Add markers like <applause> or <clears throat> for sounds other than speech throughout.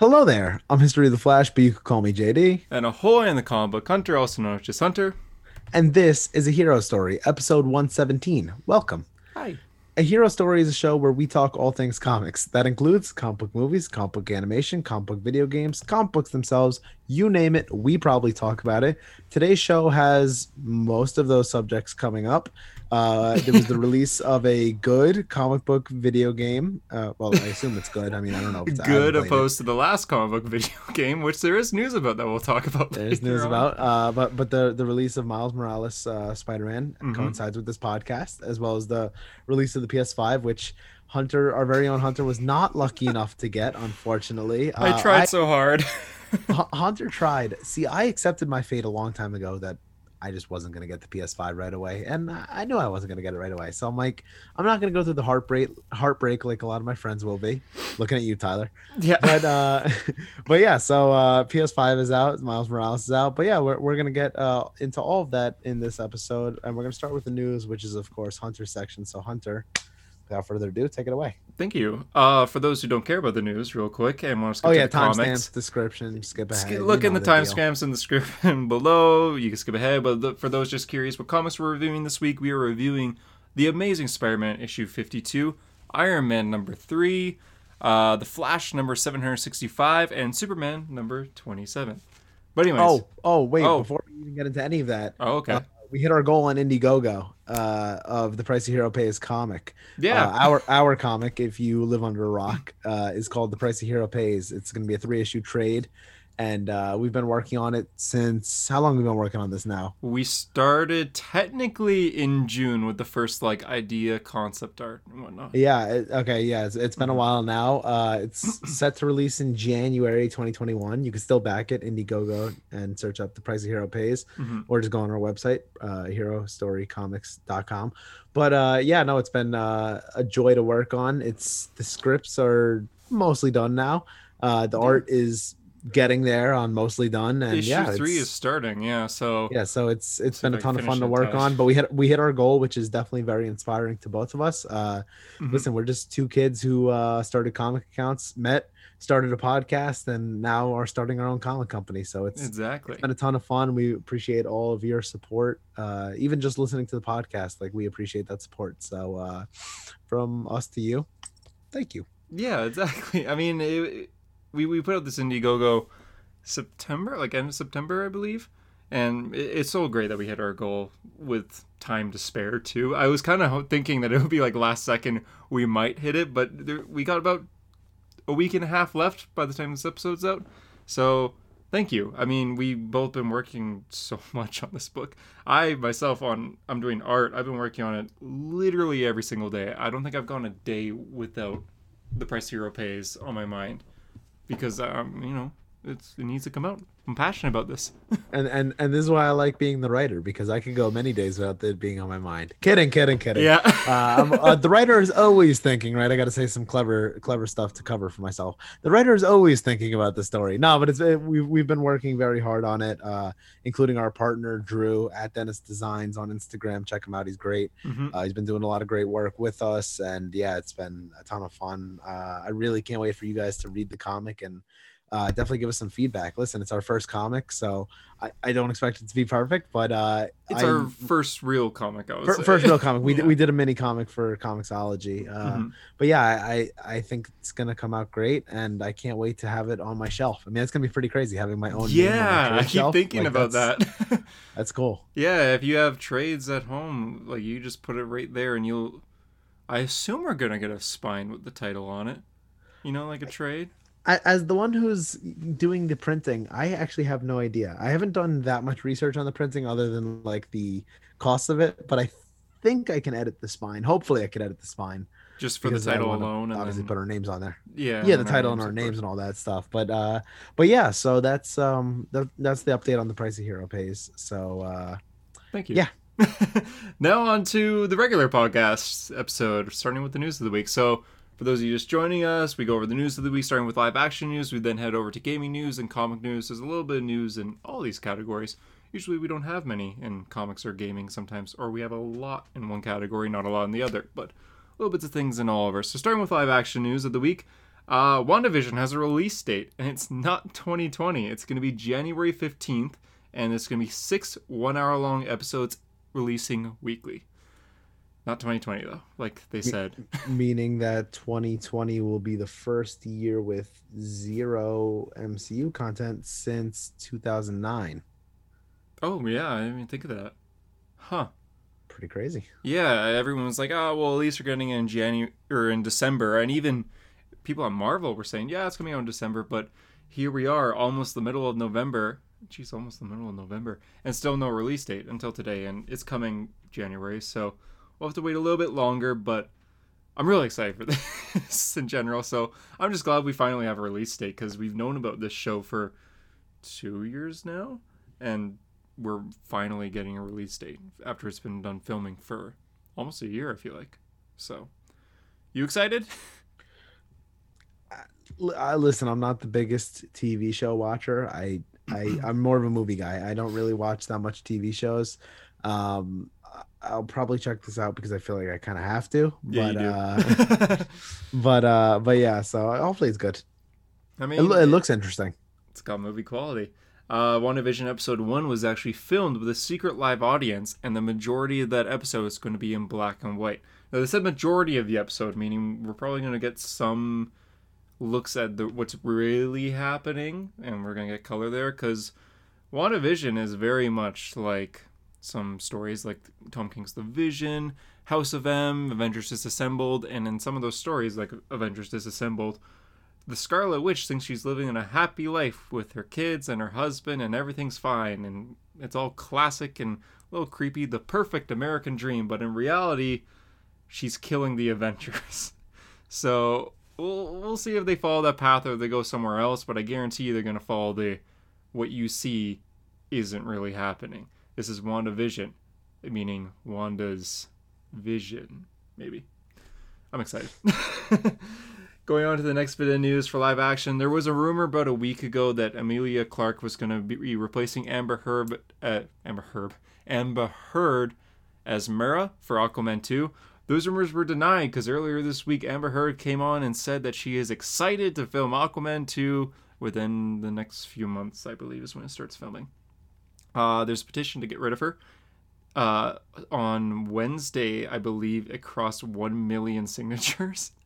Hello there. I'm History of the Flash, but you could call me JD. And ahoy in the comic book Hunter, also known as just Hunter. And this is a Hero Story, episode 117. Welcome. A Hero Story is a show where we talk all things comics. That includes comic book movies, comic book animation, comic book video games, comic books themselves. You name it, we probably talk about it. Today's show has most of those subjects coming up. Uh, there was the <laughs> release of a good comic book video game. Uh, well, I assume it's good. I mean, I don't know. Good opposed to the last comic book video <laughs> game, which there is news about that we'll talk about. There's news on. about. Uh, but but the the release of Miles Morales uh, Spider-Man mm-hmm. coincides with this podcast, as well as the release of the PS5, which Hunter, our very own Hunter, was not lucky enough to get. Unfortunately, I uh, tried I, so hard. <laughs> Hunter tried. See, I accepted my fate a long time ago that I just wasn't going to get the PS5 right away, and I knew I wasn't going to get it right away. So I'm like, I'm not going to go through the heartbreak, heartbreak like a lot of my friends will be. Looking at you, Tyler. Yeah. <laughs> But uh, <laughs> but yeah. So uh, PS5 is out. Miles Morales is out. But yeah, we're we're gonna get uh into all of that in this episode, and we're gonna start with the news, which is of course Hunter section. So Hunter, without further ado, take it away. Thank you. Uh, for those who don't care about the news, real quick, and want to skip oh yeah, the comics, description, skip ahead. look in the, the timestamps in the description <laughs> below. You can skip ahead, but the, for those just curious, what comics we're reviewing this week, we are reviewing the Amazing Spider-Man issue 52, Iron Man number three, uh, the Flash number 765, and Superman number 27. But anyways. Oh, oh wait, oh. before we even get into any of that. Oh, okay. Uh, we hit our goal on Indiegogo uh, of the Price a Hero Pays comic. Yeah, uh, our our comic, if you live under a rock, uh, is called The Price a Hero Pays. It's going to be a three issue trade and uh, we've been working on it since how long have we been working on this now? We started technically in june with the first like idea concept art and whatnot. Yeah it, okay yeah it's, it's been a mm-hmm. while now. Uh, it's <clears throat> set to release in january 2021 you can still back it indiegogo and search up the price of hero pays mm-hmm. or just go on our website uh, herostorycomics.com but uh, yeah no it's been uh, a joy to work on. It's the scripts are mostly done now. Uh, the art is getting there on mostly done and issue yeah three is starting yeah so yeah so it's it's been a ton of fun to work on but we hit we hit our goal which is definitely very inspiring to both of us uh mm-hmm. listen we're just two kids who uh started comic accounts met started a podcast and now are starting our own comic company so it's exactly. it's been a ton of fun we appreciate all of your support uh even just listening to the podcast like we appreciate that support so uh from us to you thank you. Yeah exactly i mean it, we, we put out this Indiegogo September, like end of September, I believe. And it, it's so great that we hit our goal with time to spare too. I was kind of thinking that it would be like last second we might hit it, but there, we got about a week and a half left by the time this episode's out. So thank you. I mean, we've both been working so <laughs> much on this book. I myself on I'm doing art. I've been working on it literally every single day. I don't think I've gone a day without the price hero pays on my mind because um, you know it's it needs to come out. I'm passionate about this. <laughs> and and and this is why I like being the writer because I can go many days without it being on my mind. Kidding, kidding, kidding. Yeah. uh, uh, the writer is always thinking, right? I got to say some clever, clever stuff to cover for myself. The writer is always thinking about the story. No, but it's it, we've we've been working very hard on it, uh, including our partner Drew at Dennis Designs on Instagram. Check him out; he's great. Mm-hmm. Uh, he's been doing a lot of great work with us, and yeah, it's been a ton of fun. Uh, I really can't wait for you guys to read the comic and uh, definitely give us some feedback. Listen, it's our first comic, so I, I don't expect it to be perfect, but uh, it's I, our first real comic. I would first, first real comic. We yeah. did we did a mini comic for Comixology, uh, mm-hmm. but yeah, I I think it's gonna come out great, and I can't wait to have it on my shelf. I mean, it's gonna be pretty crazy having my own. Yeah, I keep shelf. thinking like, about that's, that. <laughs> that's cool. Yeah, if you have trades at home, like you just put it right there, and you'll. I assume we're gonna get a spine with the title on it. You know, like a trade as the one who's doing the printing, I actually have no idea. I haven't done that much research on the printing other than like the cost of it, but I think I can edit the spine. Hopefully, I can edit the spine just for the title alone. obviously, then... put our names on there. Yeah, yeah, the title and our names and all that stuff. But uh, but yeah, so that's um that, that's the update on the price of hero pays. So uh, thank you. Yeah. <laughs> now on to the regular podcast episode, starting with the news of the week. So for those of you just joining us, we go over the news of the week, starting with live action news. We then head over to gaming news and comic news. There's a little bit of news in all these categories. Usually we don't have many in comics or gaming sometimes, or we have a lot in one category, not a lot in the other, but little bits of things in all of us. So starting with live action news of the week, Uh, WandaVision has a release date, and it's not <laughs> 2020. It's going to be January 15th, and it's going to be six one hour long episodes releasing weekly. Not 2020, though, like they said. <laughs> Meaning that 2020 will be the first year with zero MCU content since 2009. Oh, yeah, I didn't even think of that. Huh. Pretty crazy. Yeah, everyone was like, oh, well, at least we're getting it in January or in December. And even people on Marvel were saying, yeah, it's coming out in December. But here we are, almost the middle of November. Jeez, almost the middle of November. And still no release date until today. And it's coming January. So we'll have to wait a little bit longer. But I'm really excited for <laughs> this in general. So I'm just glad we finally have a release date because we've known about this show for two years now. And we're finally getting a release date after it's been done filming for almost a year, I feel like. So, you excited? <laughs> I, listen, I'm not the biggest TV show watcher. I, I, I'm more of a movie guy. I don't really watch that much TV shows. Um, I'll probably check this out because I feel like I kind of have to. Yeah, but, uh, <laughs> but, uh, but yeah. So hopefully it's good. I mean, it, it looks interesting. It's got movie quality. Uh, WandaVision episode one was actually filmed with a secret live audience, and the majority of that episode is going to be in black and white. Now, they said majority of the episode, meaning we're probably going to get some looks at the, what's really happening, and we're going to get color there, because WandaVision is very much like some stories like Tom King's The Vision, House of M, Avengers Disassembled, and in some of those stories, like Avengers Disassembled, the Scarlet Witch thinks she's living in a happy life with her kids and her husband, and everything's fine, and it's all classic and a little creepy, the perfect American dream. But in reality, she's killing the Avengers. <laughs> so we'll we'll see if they follow that path or they go somewhere else. But I guarantee you they're gonna follow the what you see isn't really happening. This is WandaVision, meaning Wanda's vision, maybe. I'm excited. <laughs> Going on to the next bit of news for live action, there was a rumor about a week ago that Amelia Clarke was going to be replacing Amber Heard, uh, Amber Heard, Amber Heard as Mera for Aquaman 2. Those rumors were denied because earlier this week Amber Heard came on and said that she is excited to film Aquaman 2 within the next few months, I believe, is when it starts filming. Uh, there's a petition to get rid of her. Uh, on Wednesday, I believe it crossed 1 million signatures. <laughs>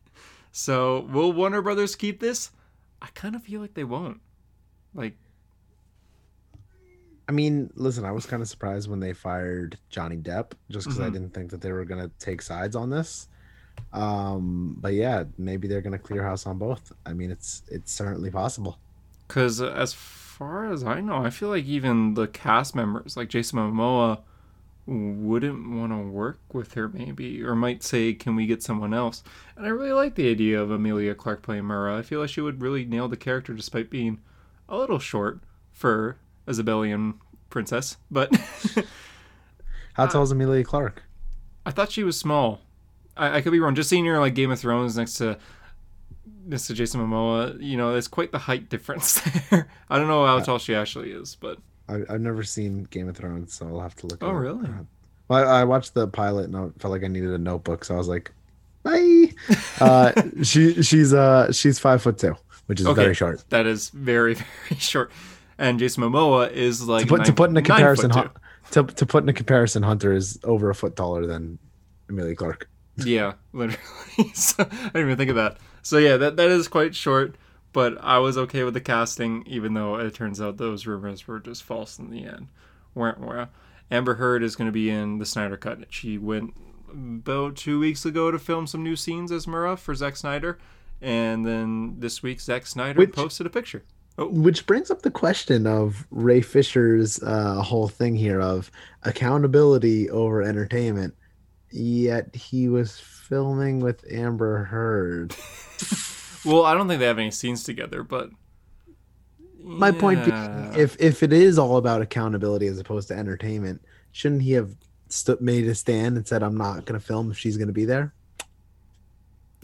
So will Warner Brothers keep this? I kind of feel like they won't. Like, I mean, listen, I was kind of surprised when they fired Johnny Depp just because mm-hmm. I didn't think that they were gonna take sides on this. Um, but yeah, maybe they're gonna clear house on both. I mean, it's it's certainly possible. Because as far as I know, I feel like even the cast members, like Jason Momoa, wouldn't want to work with her maybe or might say can we get someone else? And i really like the idea of Amelia Clarke playing mera i feel like she would really nail the character despite being a little short for a princess but <laughs> how tall uh, is Amelia Clarke? i thought she was small. I, I could be wrong. Just seeing her like game of thrones next to to jason momoa you know there's quite the height difference <laughs> there i don't know how tall she actually is but I, have never seen Game of Thrones, so I'll have to look. Oh, really? Well, I, I, watched the pilot and I felt like I needed a notebook, so I was like, "Bye." <laughs> uh, she she's uh she's five foot two, which is okay. very short. That is very <laughs> very short. And Jason Momoa is like to put, nine, to put in a comparison. to to put in a comparison, Hunter is over a foot taller than Emilia Clarke. Yeah, literally. so, I didn't even think of that. So yeah, that that is quite short but I was okay with the casting, even though it turns out those rumors were just false in the end. Where Amber Heard is going to be in the Snyder Cut. She went about two weeks ago to film some new scenes as Mera for Zack Snyder, and then this week Zack Snyder which, posted a picture. Oh. Which brings up the question of Ray Fisher's uh, whole thing here of accountability over entertainment. Yet he was filming with Amber Heard. <laughs> Well, I don't think they have any scenes together, but my yeah. point being, if if it is all about accountability as opposed to entertainment, shouldn't he have st- made a stand and said, "I'm not going to film if she's going to be there"?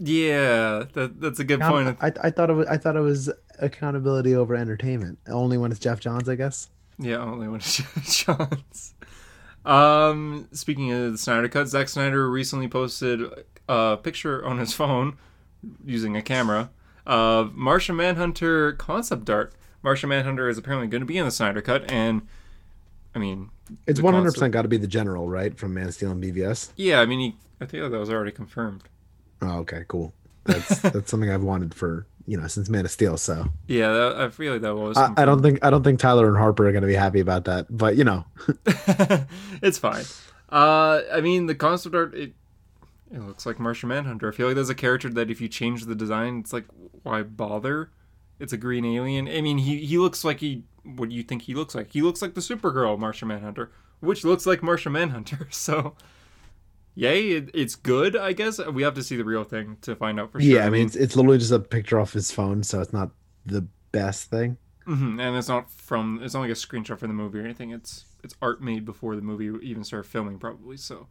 Yeah, that, that's a good point. I, I thought it was I thought it was accountability over entertainment. Only when it's Geoff Johns, I guess. Yeah, only when it's <laughs> Geoff Johns. Um, speaking of the Snyder Cut, Zack Snyder recently posted a picture on his phone using a camera Uh, Martian Manhunter concept art. Martian Manhunter is apparently going to be in the Snyder Cut, and I mean, It's one hundred percent got to be the general, right, from Man of Steel and BVS. Yeah, I mean, he, I think that was already confirmed. Oh, okay, cool. That's <laughs> that's something I've wanted for you know since Man of Steel. So Yeah, that, I feel like that was. I, I don't think I don't think Tyler and Harper are going to be happy about that. But you know, <laughs> it's fine. Uh, I mean, the concept art it it looks like Martian Manhunter. I feel like there's a character that if you change the design, it's like why bother? It's a green alien. I mean, he he looks like he. What do you think he looks like? He looks like the Supergirl Martian Manhunter, which looks like Martian Manhunter. <laughs> So, yay, it, it's good. I guess we have to see the real thing to find out for sure. yeah, I mean it's, it's literally just a picture off his phone, so it's not the best thing. Mhm, and it's not from. It's not like a screenshot from the movie or anything. It's it's art made before the movie even started filming, probably. So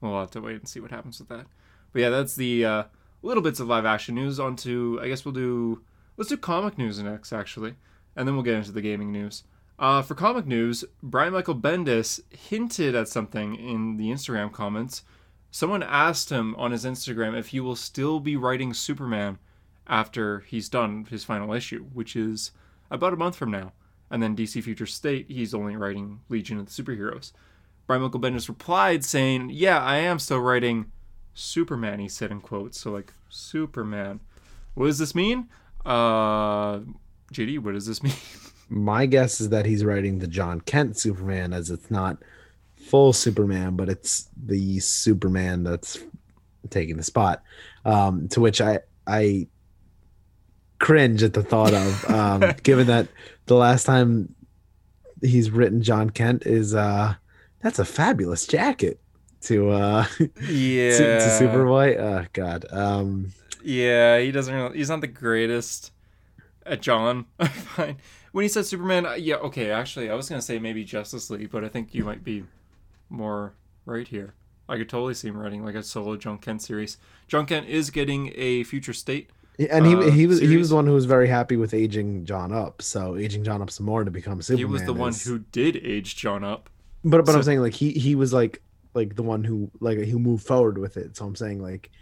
we'll have to wait and see what happens with that. But yeah, that's the uh, little bits of live action news. On to I guess we'll do let's do comic news next actually, and then we'll get into the gaming news. Uh, for comic news, Brian Michael Bendis hinted at something in the Instagram comments. Someone asked him on his Instagram if he will still be writing Superman after he's done his final issue, which is about a month from now. And then DC Future State, he's only writing Legion of the Superheroes. Brian Michael Bendis replied saying, Yeah, I am still writing Superman, he said in quotes. So, like, Superman. What does this mean? Uh, JD, what does this <laughs> mean? My guess is that he's writing the Jon Kent Superman, as it's not full Superman, but it's the Superman that's taking the spot. Um, to which I I cringe at the thought of, um, <laughs> given that the last time he's written Jon Kent is uh, that's a fabulous jacket to uh yeah. <laughs> to, to Superboy. Oh God. Um, Yeah, he doesn't. Really, he's not the greatest at Jon. <laughs> I find when he said Superman, uh, yeah, okay. Actually, I was gonna say maybe Justice League, but I think you might be more right here. I could totally see him writing like a solo Jon Kent series. Jon Kent is getting a future state. and he Uh, he was he was the one who was very happy with aging Jon up. So aging Jon up some more to become Superman. he was the one who did age Jon up. But but I'm saying like he he was like like the one who like who moved forward with it. So I'm saying like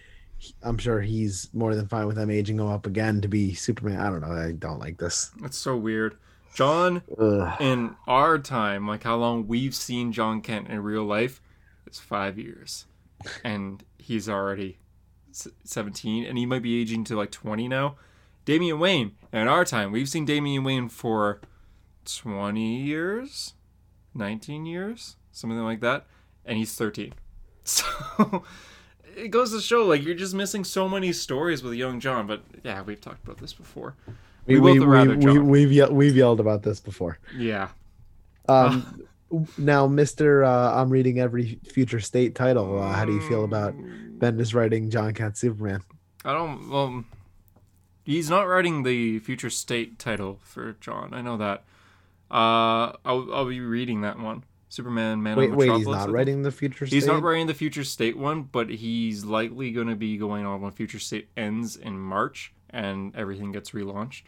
I'm sure he's more than fine with them aging him up again to be Superman. I don't know. I don't like this. It's so weird. Jon Ugh. in our time, like how long we've seen Jon Kent in real life, it's five years, and he's already seventeen, and he might be aging to like twenty now. Damian Wayne, in our time, we've seen Damian Wayne for twenty years, nineteen years, something like that, and he's thirteen. <laughs> So it goes to show, like you're just missing so many stories with young Jon. But yeah, we've talked about this before. We, We we, both we, rather we, John. we've ye- we've yelled about this before. Yeah. Um, <laughs> now, Mister, uh, I'm reading every future state title. Uh, how do you feel about Bendis writing Jon Kent Superman? I don't. Well, he's not writing the future state title for Jon. I know that. Uh, I'll I'll be reading that one. Superman, Man Wait, of wait, Metropolis. he's not writing the future state. He's not writing the future state one, but he's likely going to be going on when future state ends in March and everything gets relaunched.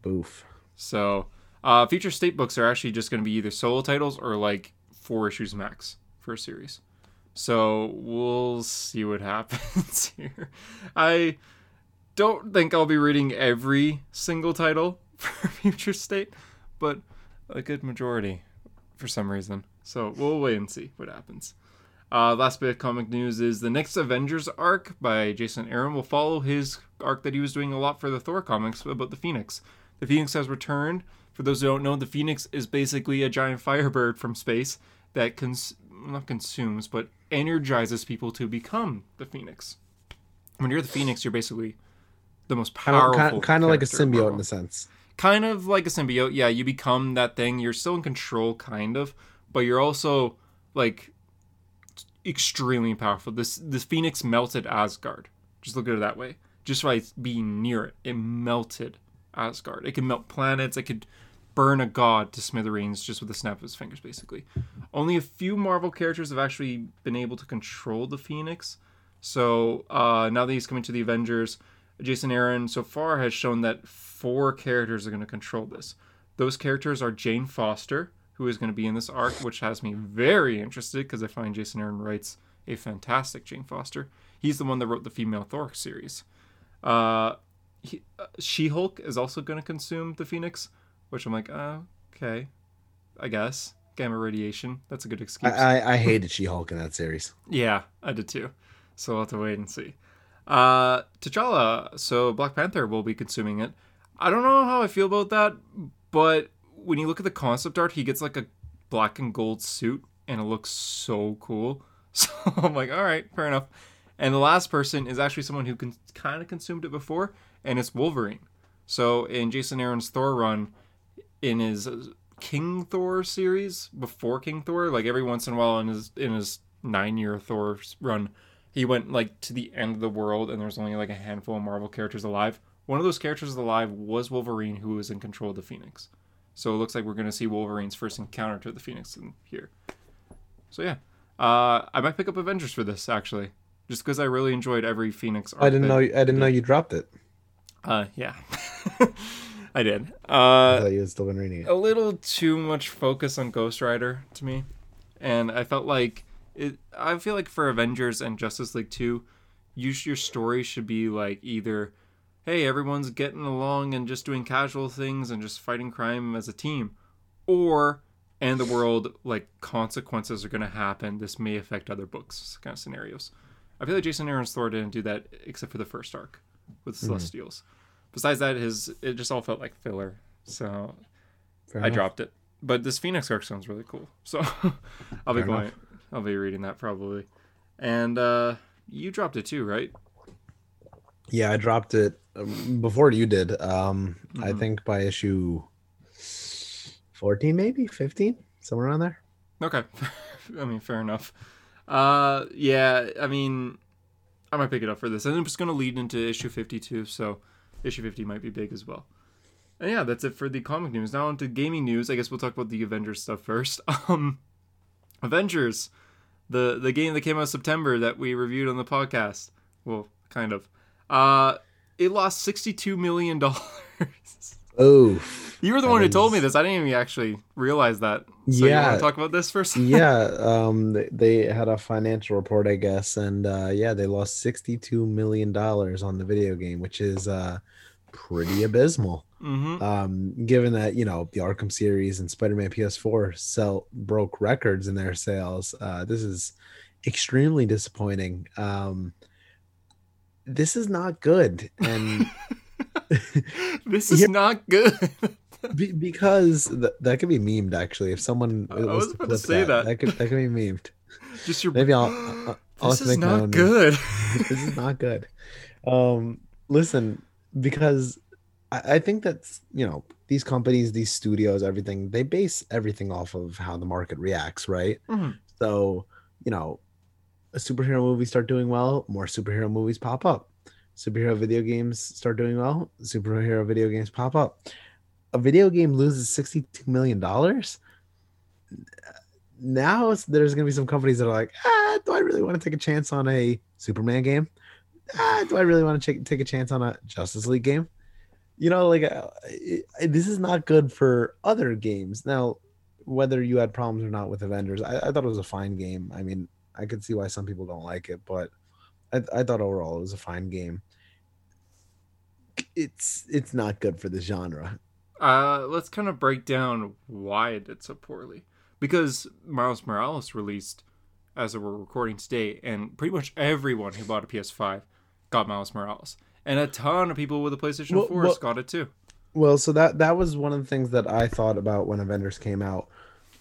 Boof. So, uh, future state books are actually just going to be either solo titles or like four issues max for a series. So we'll see what <laughs> happens here. I don't think I'll be reading every single title <laughs> for future state, but a good majority for some reason. So we'll wait and see what happens. Uh, last bit of comic news is the next Avengers arc by Jason Aaron will follow his arc that he was doing a lot for the Thor comics about the Phoenix. The Phoenix has returned. For those who don't know, the Phoenix is basically a giant firebird from space that cons- not consumes but energizes people to become the Phoenix. When you're the Phoenix, you're basically the most Kind of, powerful. kind, kind of like a symbiote in a sense. Kind of like a symbiote. Yeah, you become that thing. You're still in control, kind of, but you're also like extremely powerful. This this phoenix melted Asgard. Just look at it that way. Just by being near it, it melted Asgard. It could melt planets. It could burn a god to smithereens just with a snap of his fingers, basically. Only a few Marvel characters have actually been able to control the Phoenix. So uh, now that he's coming to the Avengers, Jason Aaron so far has shown that four characters are going to control this. Those characters are Jane Foster, who is going to be in this arc, which has me very interested because I find Jason Aaron writes a fantastic Jane Foster. He's the one that wrote the female Thor series. Uh, he, uh, She-Hulk is also going to consume the Phoenix, which I'm like, uh, okay, I guess gamma radiation. That's a good excuse. I, I, I hated She-Hulk in that series. Yeah, I did too. So we'll have to wait and see. Uh, T'Challa. So Black Panther will be consuming it. I don't know how I feel about that, but when you look at the concept art, he gets like a black and gold suit, and it looks so cool. <laughs> So I'm like, all right, fair enough. And the last person is actually someone who can kind of consumed it before, and it's Wolverine. So in Jason Aaron's Thor run, in his King Thor series before King Thor, like every once in a while in his in his nine year Thor run, he went like to the end of the world, and there's only like a handful of Marvel characters alive. One of those characters alive was Wolverine, who was in control of the Phoenix. So it looks like we're going to see Wolverine's first encounter to the Phoenix in here. So yeah, uh, I might pick up Avengers for this actually, just because I really enjoyed every Phoenix. I didn't know. I didn't know you dropped it. Uh, yeah, <laughs> I did. Uh, I thought you had still been reading it. A little too much focus on Ghost Rider to me, and I felt like it. I feel like for Avengers and Justice League Two, you your story should be like either hey, everyone's getting along and just doing casual things and just fighting crime as a team, or and the world like consequences are going to happen. This may affect other books, kind of scenarios. I feel like Jason Aaron's Thor didn't do that except for the first arc with mm-hmm. Celestials. Besides that, his it just all felt like filler, so Fair I enough. dropped it. But this Phoenix arc sounds really cool, so <laughs> I'll be Fair going. Enough. I'll be reading that probably. And uh you dropped it too, right? Yeah, I dropped it um, before you did. Um, mm-hmm. I think by issue fourteen, maybe fifteen, somewhere around there. Okay, <laughs> I mean, fair enough. Uh, yeah, I mean, I might pick it up for this, and I'm just gonna lead into issue fifty-two, so issue fifty might be big as well. And yeah, that's it for the comic news. Now onto gaming news. I guess we'll talk about the Avengers stuff first. <laughs> Um, Avengers, the the game that came out September that we reviewed on the podcast. Well, kind of. Uh, it lost sixty-two million <laughs> dollars. Oh, you were the one who told me this. I didn't even actually realize that. So yeah, you want to talk about this first? <laughs> yeah, um, they, they, had a financial report, I guess, and uh, yeah, they lost sixty-two million dollars on the video game, which is uh, pretty abysmal. Mm-hmm. Um, given that you know the Arkham series and Spider-Man PS4 sell broke records in their sales, uh, this is extremely disappointing. Um, this is not good and <laughs> this is <laughs> yeah, not good be, because th- that could be memed actually if someone I was about to say that, that. that could that could be memed just your maybe I'll, <gasps> I'll this is not good <laughs> this is not good um listen because I, I think that's you know these companies these studios everything they base everything off of how the market reacts right mm-hmm. so you know a superhero movie start doing well, more superhero movies pop up. Superhero video games start doing well, superhero video games pop up. A video game loses $62 million. Now there's going to be some companies that are like, ah, do I really want to take a chance on a Superman game? Ah, do I really want to take, take a chance on a Justice League game? You know, like uh, it, this is not good for other games. Now, whether you had problems or not with Avengers, I, I thought it was a fine game. I mean, I could see why some people don't like it, but I, I thought overall it was a fine game. It's it's not good for the genre. Uh, let's kind of break down why it did so poorly. Because Miles Morales released as we're recording today, and pretty much everyone who bought a PS5 got Miles Morales, and a ton of people with a PlayStation well, 4 well, got it too. Well, so that that was one of the things that I thought about when Avengers came out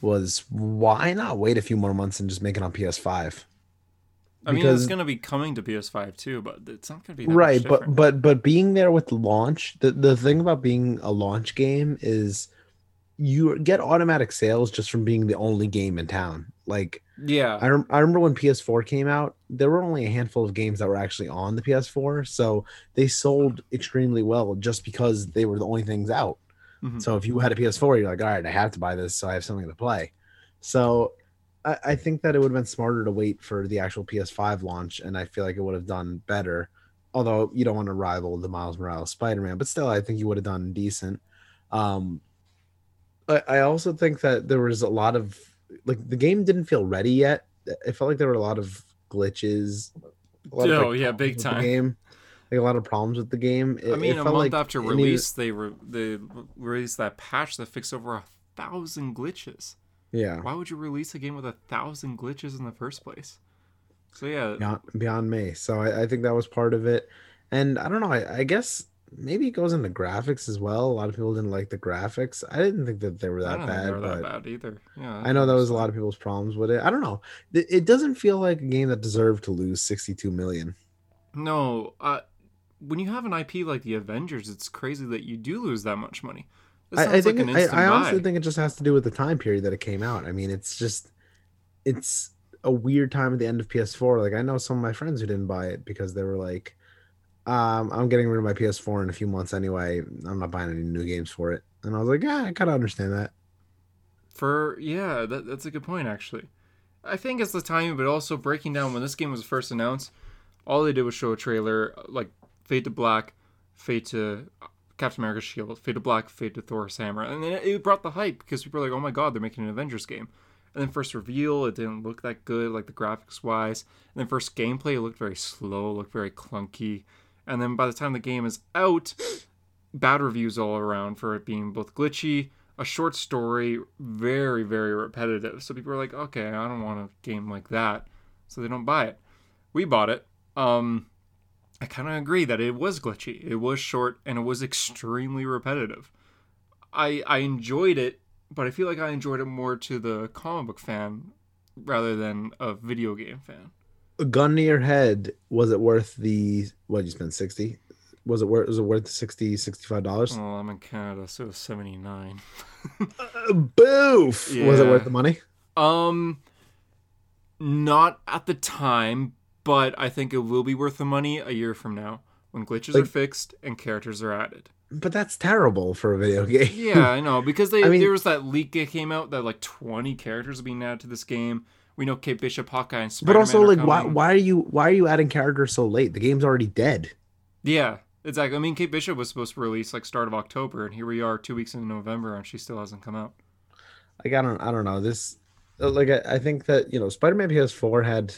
was why not wait a few more months and just make it on PS5? I mean, it's going to be coming to PS5 too, but it's not going to be right. But but but being there with launch, the the thing about being a launch game is you get automatic sales just from being the only game in town. Like yeah, I, rem- I remember when PS4 came out, there were only a handful of games that were actually on the PS4, so they sold extremely well just because they were the only things out. Mm-hmm. So if you had a PS4, you're like, all right, I have to buy this, so I have something to play. So I, I think that it would have been smarter to wait for the actual PS5 launch, and I feel like it would have done better. Although you don't want to rival the Miles Morales Spider-Man, but still, I think you would have done decent. Um, I, I also think that there was a lot of like the game didn't feel ready yet. It felt like there were a lot of glitches. Lot oh of, like, yeah, big time. Game like a lot of problems with the game. It, I mean, it a felt month like after it needed- release, they re- they released that patch that fixed over a thousand glitches. yeah, Why would you release a game with a thousand glitches in the first place? So yeah, beyond, beyond me. So I, I think that was part of it. And I don't know. I, I guess maybe it goes into graphics as well. A lot of people didn't like the graphics. I didn't think that they were that bad, were that bad either. Yeah, I know that was a lot of people's problems with it. I don't know. It, doesn't feel like a game that deserved to lose 62 million. No, uh, when you have an IP like the Avengers, it's crazy that you do lose that much money. That I, I think like it- I, I honestly think it just has to do with the time period that it came out. I mean, it's just it's a weird time at the end of PS4. Like I know some of my friends who didn't buy it because they were like, um, "I'm getting rid of my PS4 in a few months anyway. I'm not buying any new games for it." And I was like, "Yeah, I kind of understand that." For yeah, that, that's a good point actually. I think it's the timing, but also breaking down when this game was first announced, all they did was show a trailer like Fade to Black, Fade to Captain America's Shield, Fade to Black, Fade to Thor's Hammer, and then it brought the hype because people were like, "Oh my god, they're making an Avengers game." And then first reveal, it didn't look that good, like the graphics wise. And then first gameplay, it looked very slow, looked very clunky. And then by the time the game is out, bad reviews all around for it being both glitchy, a short story, very, very repetitive. So people are like, okay, I don't want a game like that. So they don't buy it. We bought it. Um, I kind of agree that it was glitchy. It was short and it was extremely repetitive. I I enjoyed it, but I feel like I enjoyed it more to the comic book fan rather than a video game fan. A gun to your head, was it worth the what you spent 60? Was it worth was it worth the 60 65 dollars? Well, I'm in Canada, so it was 79. Boof. Was it worth the money? Um, not at the time, but I think it will be worth the money a year from now when glitches are fixed and characters are added. But that's terrible for a video game. Yeah, I know because they <laughs> I mean- there was that leak that came out that like 20 characters are being added to this game. We know Kate Bishop, Hawkeye, and Spider-Man but also like why coming. why are you why are you adding characters so late? The game's already dead. Yeah, exactly. I mean, Kate Bishop was supposed to release like start of October, and here we are two weeks into November, and she still hasn't come out. Like I don't I don't know. This like I, I think that, you know, Spider-Man PS4 had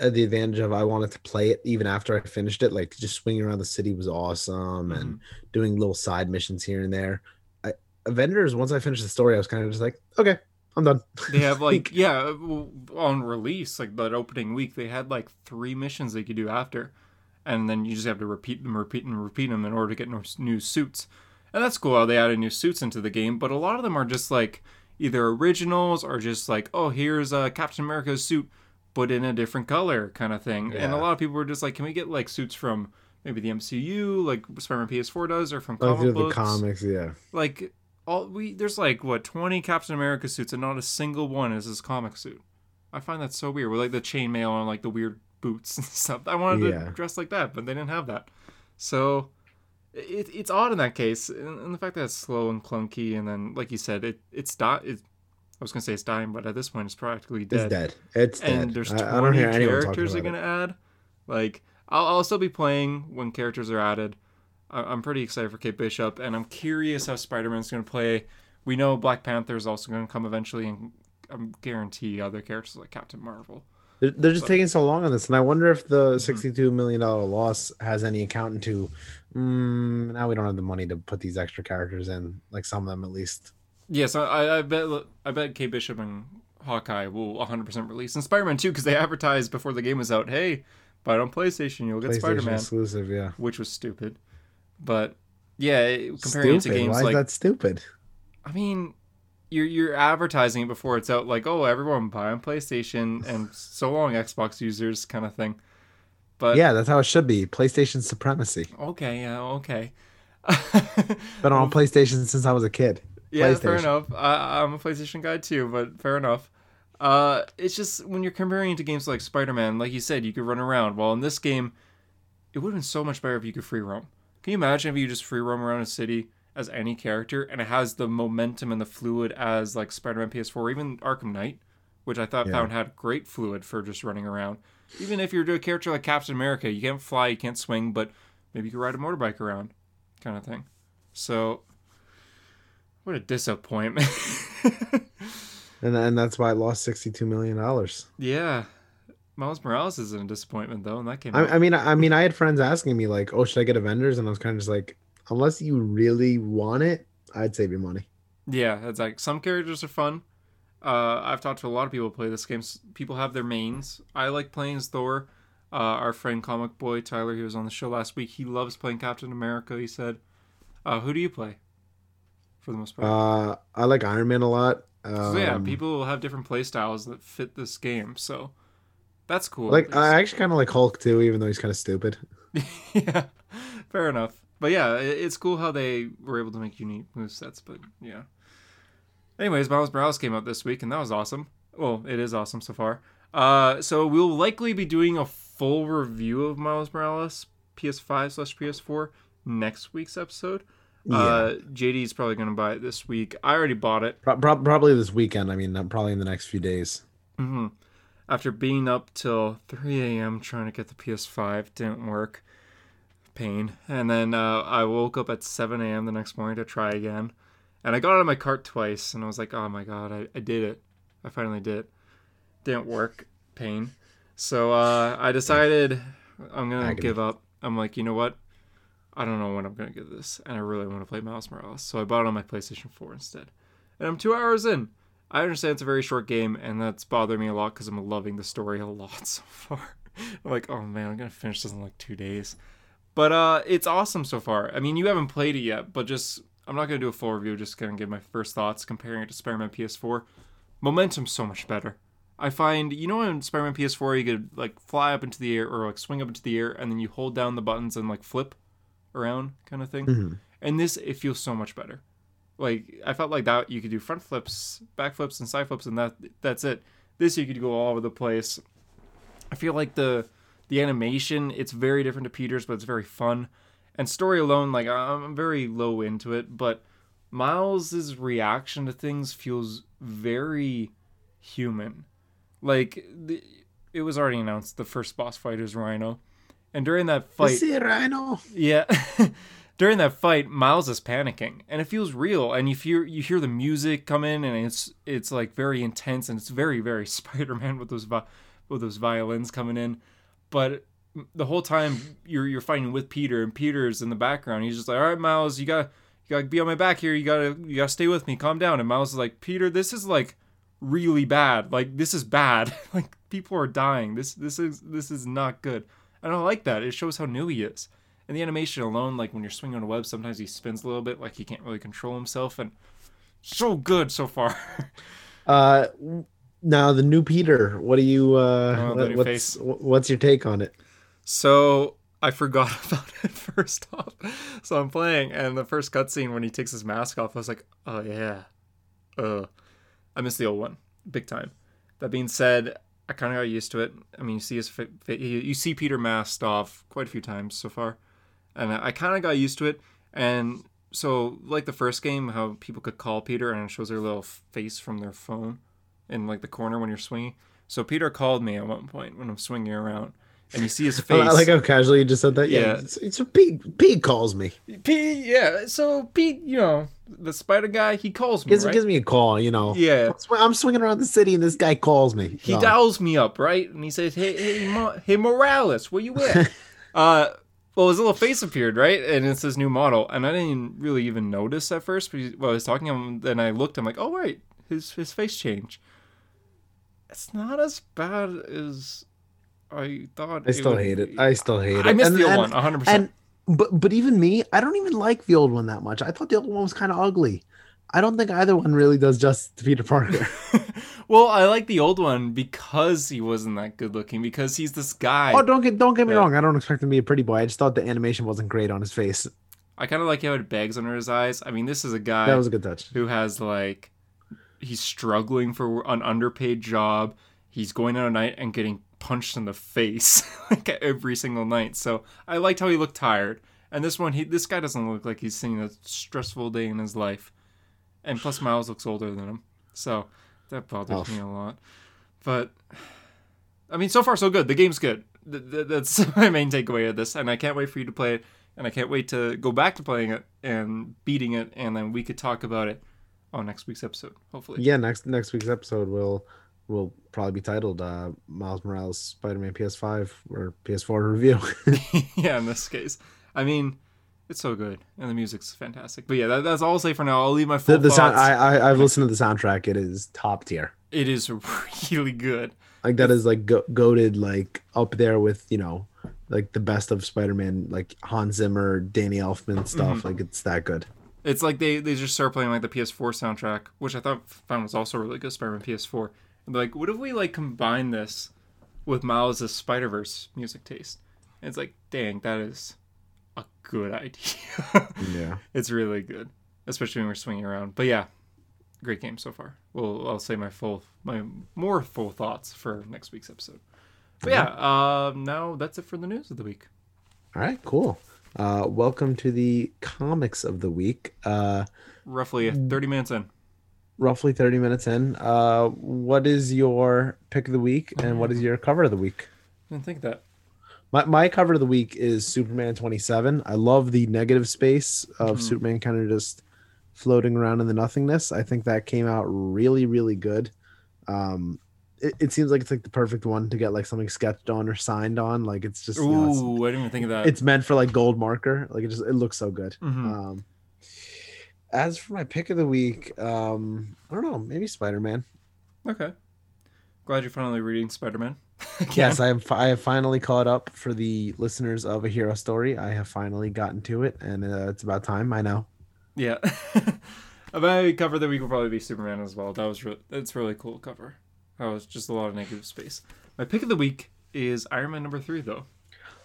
uh, the advantage of I wanted to play it even after I finished it. Like just swinging around the city was awesome and Mhm. doing little side missions here and there. I, Avengers, once I finished the story, I was kind of just like, okay, I'm done. They have <laughs> like yeah, on release like that opening week, they had like three missions they could do after, and then you just have to repeat them, repeat them, repeat them in order to get new suits. And that's cool how they added new suits into the game, but a lot of them are just like either originals or just like oh here's uh, Captain America's suit but in a different color kind of thing. And a lot of people were just like, can we get like suits from maybe the MCU like Spider-Man PS4 does or from Like comic through the comics, yeah. like all we there's like what 20 captain america suits and not a single one is his comic suit i find that so weird with like the chainmail and like the weird boots <laughs> and stuff i wanted Yeah. to dress like that but they didn't have that so it, it's odd in that case and, and the fact that it's slow and clunky and then like you said it it's di- it, i was gonna say it's dying but at this point it's practically dead. It's dead. It's and dead. there's I, 20 I don't hear anyone talking characters they're gonna add. Like, I'll, I'll still be playing when characters are added. I, I'm pretty excited for Kate Bishop, and I'm curious how Spider-Man's gonna play. We know Black Panther is also gonna come eventually, and I'm guarantee other characters like Captain Marvel. They're, they're just taking so long on this, and I wonder if the Mhm. sixty-two million dollar loss has any account into. Mm, now we don't have the money to put these extra characters in, like some of them at least. Yes, I, I bet I bet Kate Bishop and Hawkeye will 100% release, and Spider-Man too, because they advertised before the game was out. Hey, buy it on PlayStation, you'll get PlayStation Spider-Man, exclusive, yeah. which was stupid. But yeah, comparing it to Stupid. games Why like is that stupid? I mean, you're you're advertising it before it's out, like oh everyone buy on PlayStation and so long Xbox users kind of thing. But yeah, that's how it should be. PlayStation supremacy. okay, yeah, okay. <laughs> Been on <laughs> PlayStation since I was a kid. yeah, fair enough. I, I'm a PlayStation guy too, but fair enough. Uh, it's just when you're comparing it to games like Spider-Man, like you said, you could run around. Well, in this game, it would have been so much better if you could free roam. Can you imagine if you just free roam around a city as any character and it has the momentum and the fluid as like Spider-Man PS4 or even Arkham Knight, which I thought Yeah. found had great fluid for just running around. Even if you're a character like Captain America, you can't fly, you can't swing, but maybe you can ride a motorbike around, kind of thing. So, what a disappointment. <laughs> And and that's why I lost sixty-two million dollars. yeah, Miles Morales is a disappointment though, and that came. I, out. I mean, I mean, I had friends asking me like, "Oh, should I get Avengers?" And I was kind of just like, unless you really want it, I'd save you money. Yeah, it's like some characters are fun. Uh, I've talked to a lot of people who play this game. People have their mains. I like playing as Thor. Uh, our friend Comic Boy Tyler, he was on the show last week. He loves playing Captain America. He said, uh, "Who do you play?" For the most part. Uh, I like Iron Man a lot. Um, so yeah, people have different play styles that fit this game. So that's cool. like I actually kind of like Hulk too, even though he's kind of stupid. <laughs> yeah, fair enough. But yeah, it's cool how they were able to make unique move sets. But yeah. Anyways, Miles Morales came out this week, and that was awesome. Well, it is awesome so far. Uh, so we'll likely be doing a full review of Miles Morales PS5 slash PS4 next week's episode. Yeah. Uh, JD's probably gonna buy it this week. I already bought it. Pro- prob- probably this weekend. I mean, uh, probably in the next few days. hmm After being up till 3 a.m. trying to get the PS5, didn't work. Pain. And then uh, I woke up at 7 a.m. the next morning to try again. And I got out of my cart twice, and I was like, oh my god, I, I did it. I finally did. it. Didn't work. Pain. So uh, I decided I'm going to give up. I'm like, you know what? I don't know when I'm going to get this, and I really want to play Miles Morales. So I bought it on my PlayStation 4 instead. And I'm two hours in. I understand it's a very short game, and that's bothering me a lot because I'm loving the story a lot <laughs> so far. I'm like, oh man, I'm gonna finish this in like two days. But uh, it's awesome so far. I mean, you haven't played it yet, but just I'm not gonna do a full review. Just gonna give my first thoughts comparing it to Spider-Man PS4. Momentum's so much better. I find you know in Spider-Man PS4 you could like fly up into the air or like swing up into the air, and then you hold down the buttons and like flip around kind of thing. Mhm. And this it feels so much better. Like I felt like that you could do front flips, back flips, and side flips, and that that's it. This you could go all over the place. I feel like the the animation it's very different to Peter's, but it's very fun. And story alone, like I'm very low into it, but Miles's reaction to things feels very human. Like the, it was already announced the first boss fight is Rhino, and during that fight, See it, Rhino. yeah. <laughs> During that fight, Miles is panicking, and it feels real. And you hear you hear the music come in, and it's it's like very intense, and it's very very <laughs> Spider-Man with those vi- with those violins coming in. But the whole time you're you're fighting with Peter, and Peter's in the background. He's just like, "All right, Miles, you got you got to be on my back here. You gotta you gotta stay with me. Calm down." And Miles is like, "Peter, this is like really bad. Like this is bad. <laughs> like people are dying. This this is this is not good." And I like that. It shows how new he is. And the animation alone, like when you're swinging on a web, sometimes he spins a little bit, like he can't really control himself, and so good so far. <laughs> Uh, now the new Peter. What do you? Uh, Oh, the what- new what's face. what's your take on it? so I forgot <laughs> about it first off. So I'm playing, and the first cutscene when he takes his mask off, I was like, oh yeah, uh, I missed the old one big time. That being said, I kind of got used to it. I mean, you see his fa- fa- you you see Peter masked off quite a few times so far, and I kind of got used to it. And so, like the first game, how people could call Peter and it shows their little face from their phone in like the corner when you're swinging. So Peter called me at one point when I'm swinging around, and you see his face. <laughs> I like how casually you just said that. Yeah, Yeah. it's, it's Pete. Pete calls me. Pete, yeah. So Pete, you know, the spider guy, he calls me, Gives right? gives me a call. You know. yeah. I'm swinging around the city and this guy calls me. He Oh. dials me up, right? And he says, "Hey, hey, Mo- hey, Morales, where you at?" <laughs> uh, well, his little face appeared, right? And it's his new model, and I didn't really even notice at first. But while I was talking to him, then I looked. I'm like, "Oh, right, his his face changed." It's not as bad as I thought. I still would hate it. I still hate it. I missed And- the old and- one, 100. percent And but but even me, I don't even like the old one that much. I thought the old one was kind of ugly. I don't think either one really does justice to Peter Parker. <laughs> well, I like the old one because he wasn't that good looking. Because he's this guy. oh, don't get don't get me wrong. I don't expect him to be a pretty boy. I just thought the animation wasn't great on his face. I kind of like how it bags under his eyes. I mean, this is a guy That was a good touch. who has like he's struggling for an underpaid job. He's going out at night and getting punched in the face <laughs> like every single night. So I liked how he looked tired. And this one, he this guy doesn't look like he's seen a stressful day in his life. And plus, Miles looks older than him, so that bothers me a lot. But I mean, so far so good. The game's good. Th- th- That's <laughs> my main takeaway of this, and I can't wait for you to play it. And I can't wait to go back to playing it and beating it, and then we could talk about it on next week's episode, hopefully. Yeah, next next week's episode we'll will probably be titled uh, Miles Morales Spider-Man PS5 or PS4 review. <laughs> <laughs> yeah, in this case, I mean, it's so good and the music's fantastic. But yeah, that, that's all I'll say for now. I'll leave my full the, the sound, I, I I've listened to the soundtrack. It is top tier. it is <laughs> really good. Like that is like go- goaded like up there with you know like the best of Spider-Man like Hans Zimmer, Danny Elfman stuff. Mm-hmm. Like it's that good. It's like they, they just start playing like the PS4 soundtrack, which I thought found was also really good. Spider-Man PS4. And like, what if we like combine this with Miles' Spider Verse music taste? And it's like, dang, that is a good idea. Yeah. <laughs> it's really good, especially when we're swinging around. But yeah, great game so far. Well, I'll say my full, my more full thoughts for next week's episode. But yeah, um, now that's it for the news of the week. All right. Cool. Uh, welcome to the comics of the week. Uh, Roughly 30 minutes in. roughly 30 minutes in. Uh, what is your pick of the week and what is your cover of the week? I didn't think that. My, my cover of the week is Superman 27. I love the negative space of Superman kind of just floating around in the nothingness. I think that came out really, really good. Um, it, it seems like it's like the perfect one to get like something sketched on or signed on. Like it's just, you know, it's- I didn't even think of that. it's meant for like gold marker. Like it just, it looks so good. Mhm. Um, as for my pick of the week, um, I don't know, maybe Spider Man. Okay. Glad you're finally reading Spider Man. <laughs> Yes, I fi- I have finally caught up for the listeners of a hero story. I have finally gotten to it, and uh, it's about time. I know. Yeah. <laughs> My cover that the week will probably be Superman as well. That was re- that's really cool cover. That was just a lot of negative space. My pick of the week is Iron Man number three, though.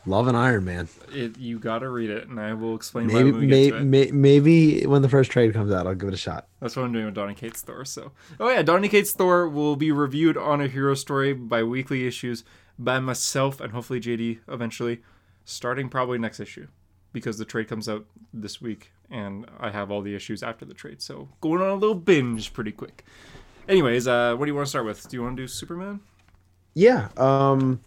Love an Iron Man. It you gotta read it, and I will explain Maybe, why when may, to may, maybe when the first trade comes out, I'll give it a shot. That's what I'm doing with Donny Cates Thor. So, oh yeah, Donny Cates Thor will be reviewed on a hero story by weekly issues by myself and hopefully JD eventually, starting probably next issue, because the trade comes out this week and I have all the issues after the trade. So going on a little binge pretty quick. Anyways, uh, what do you want to start with? Do you want to do Superman? Yeah. Um,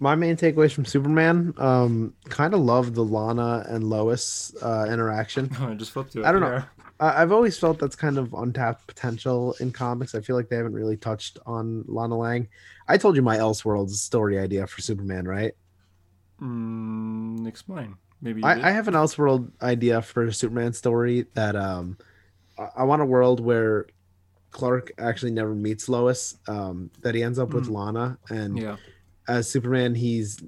my main takeaways from Superman. Um, kind of love the Lana and Lois uh, interaction. I <laughs> just flipped to it. I don't know. I- I've always felt that's kind of untapped potential in comics. I feel like they haven't really touched on Lana Lang. I told you my Elseworlds story idea for Superman, right? Mm, explain. Maybe. I, I have an Elseworld idea for a Superman story that um, I, I want a world where Clark actually never meets Lois. Um, that he ends up with Mm. Lana, and yeah. As Superman, he's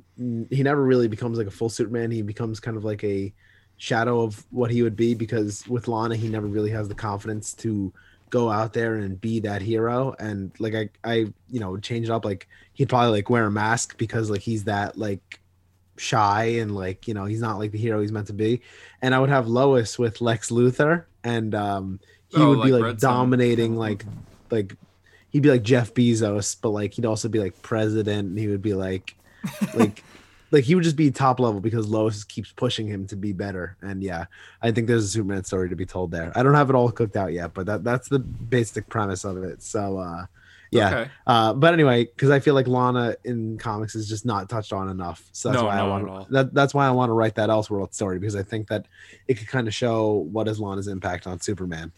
he never really becomes like a full Superman. He becomes kind of like a shadow of what he would be because with Lana, he never really has the confidence to go out there and be that hero. And like I, I you know, change it up. Like he'd probably like wear a mask because like he's that like shy and like you know he's not like the hero he's meant to be. And I would have Lois with Lex Luthor, and um, he Oh, would be like like Red Sun. dominating like like he'd be like Jeff Bezos, but like he'd also be like president, and he would be like, <laughs> like, like he would just be top level because Lois keeps pushing him to be better. And yeah, I think there's a Superman story to be told there. I don't have it all cooked out yet, but that that's the basic premise of it. So uh, yeah. Okay. Uh, but anyway, because I feel like Lana in comics is just not touched on enough, so that's No, why I want at that. That's why I want to write that Elseworld story because I think that it could kind of show what is Lana's impact on Superman.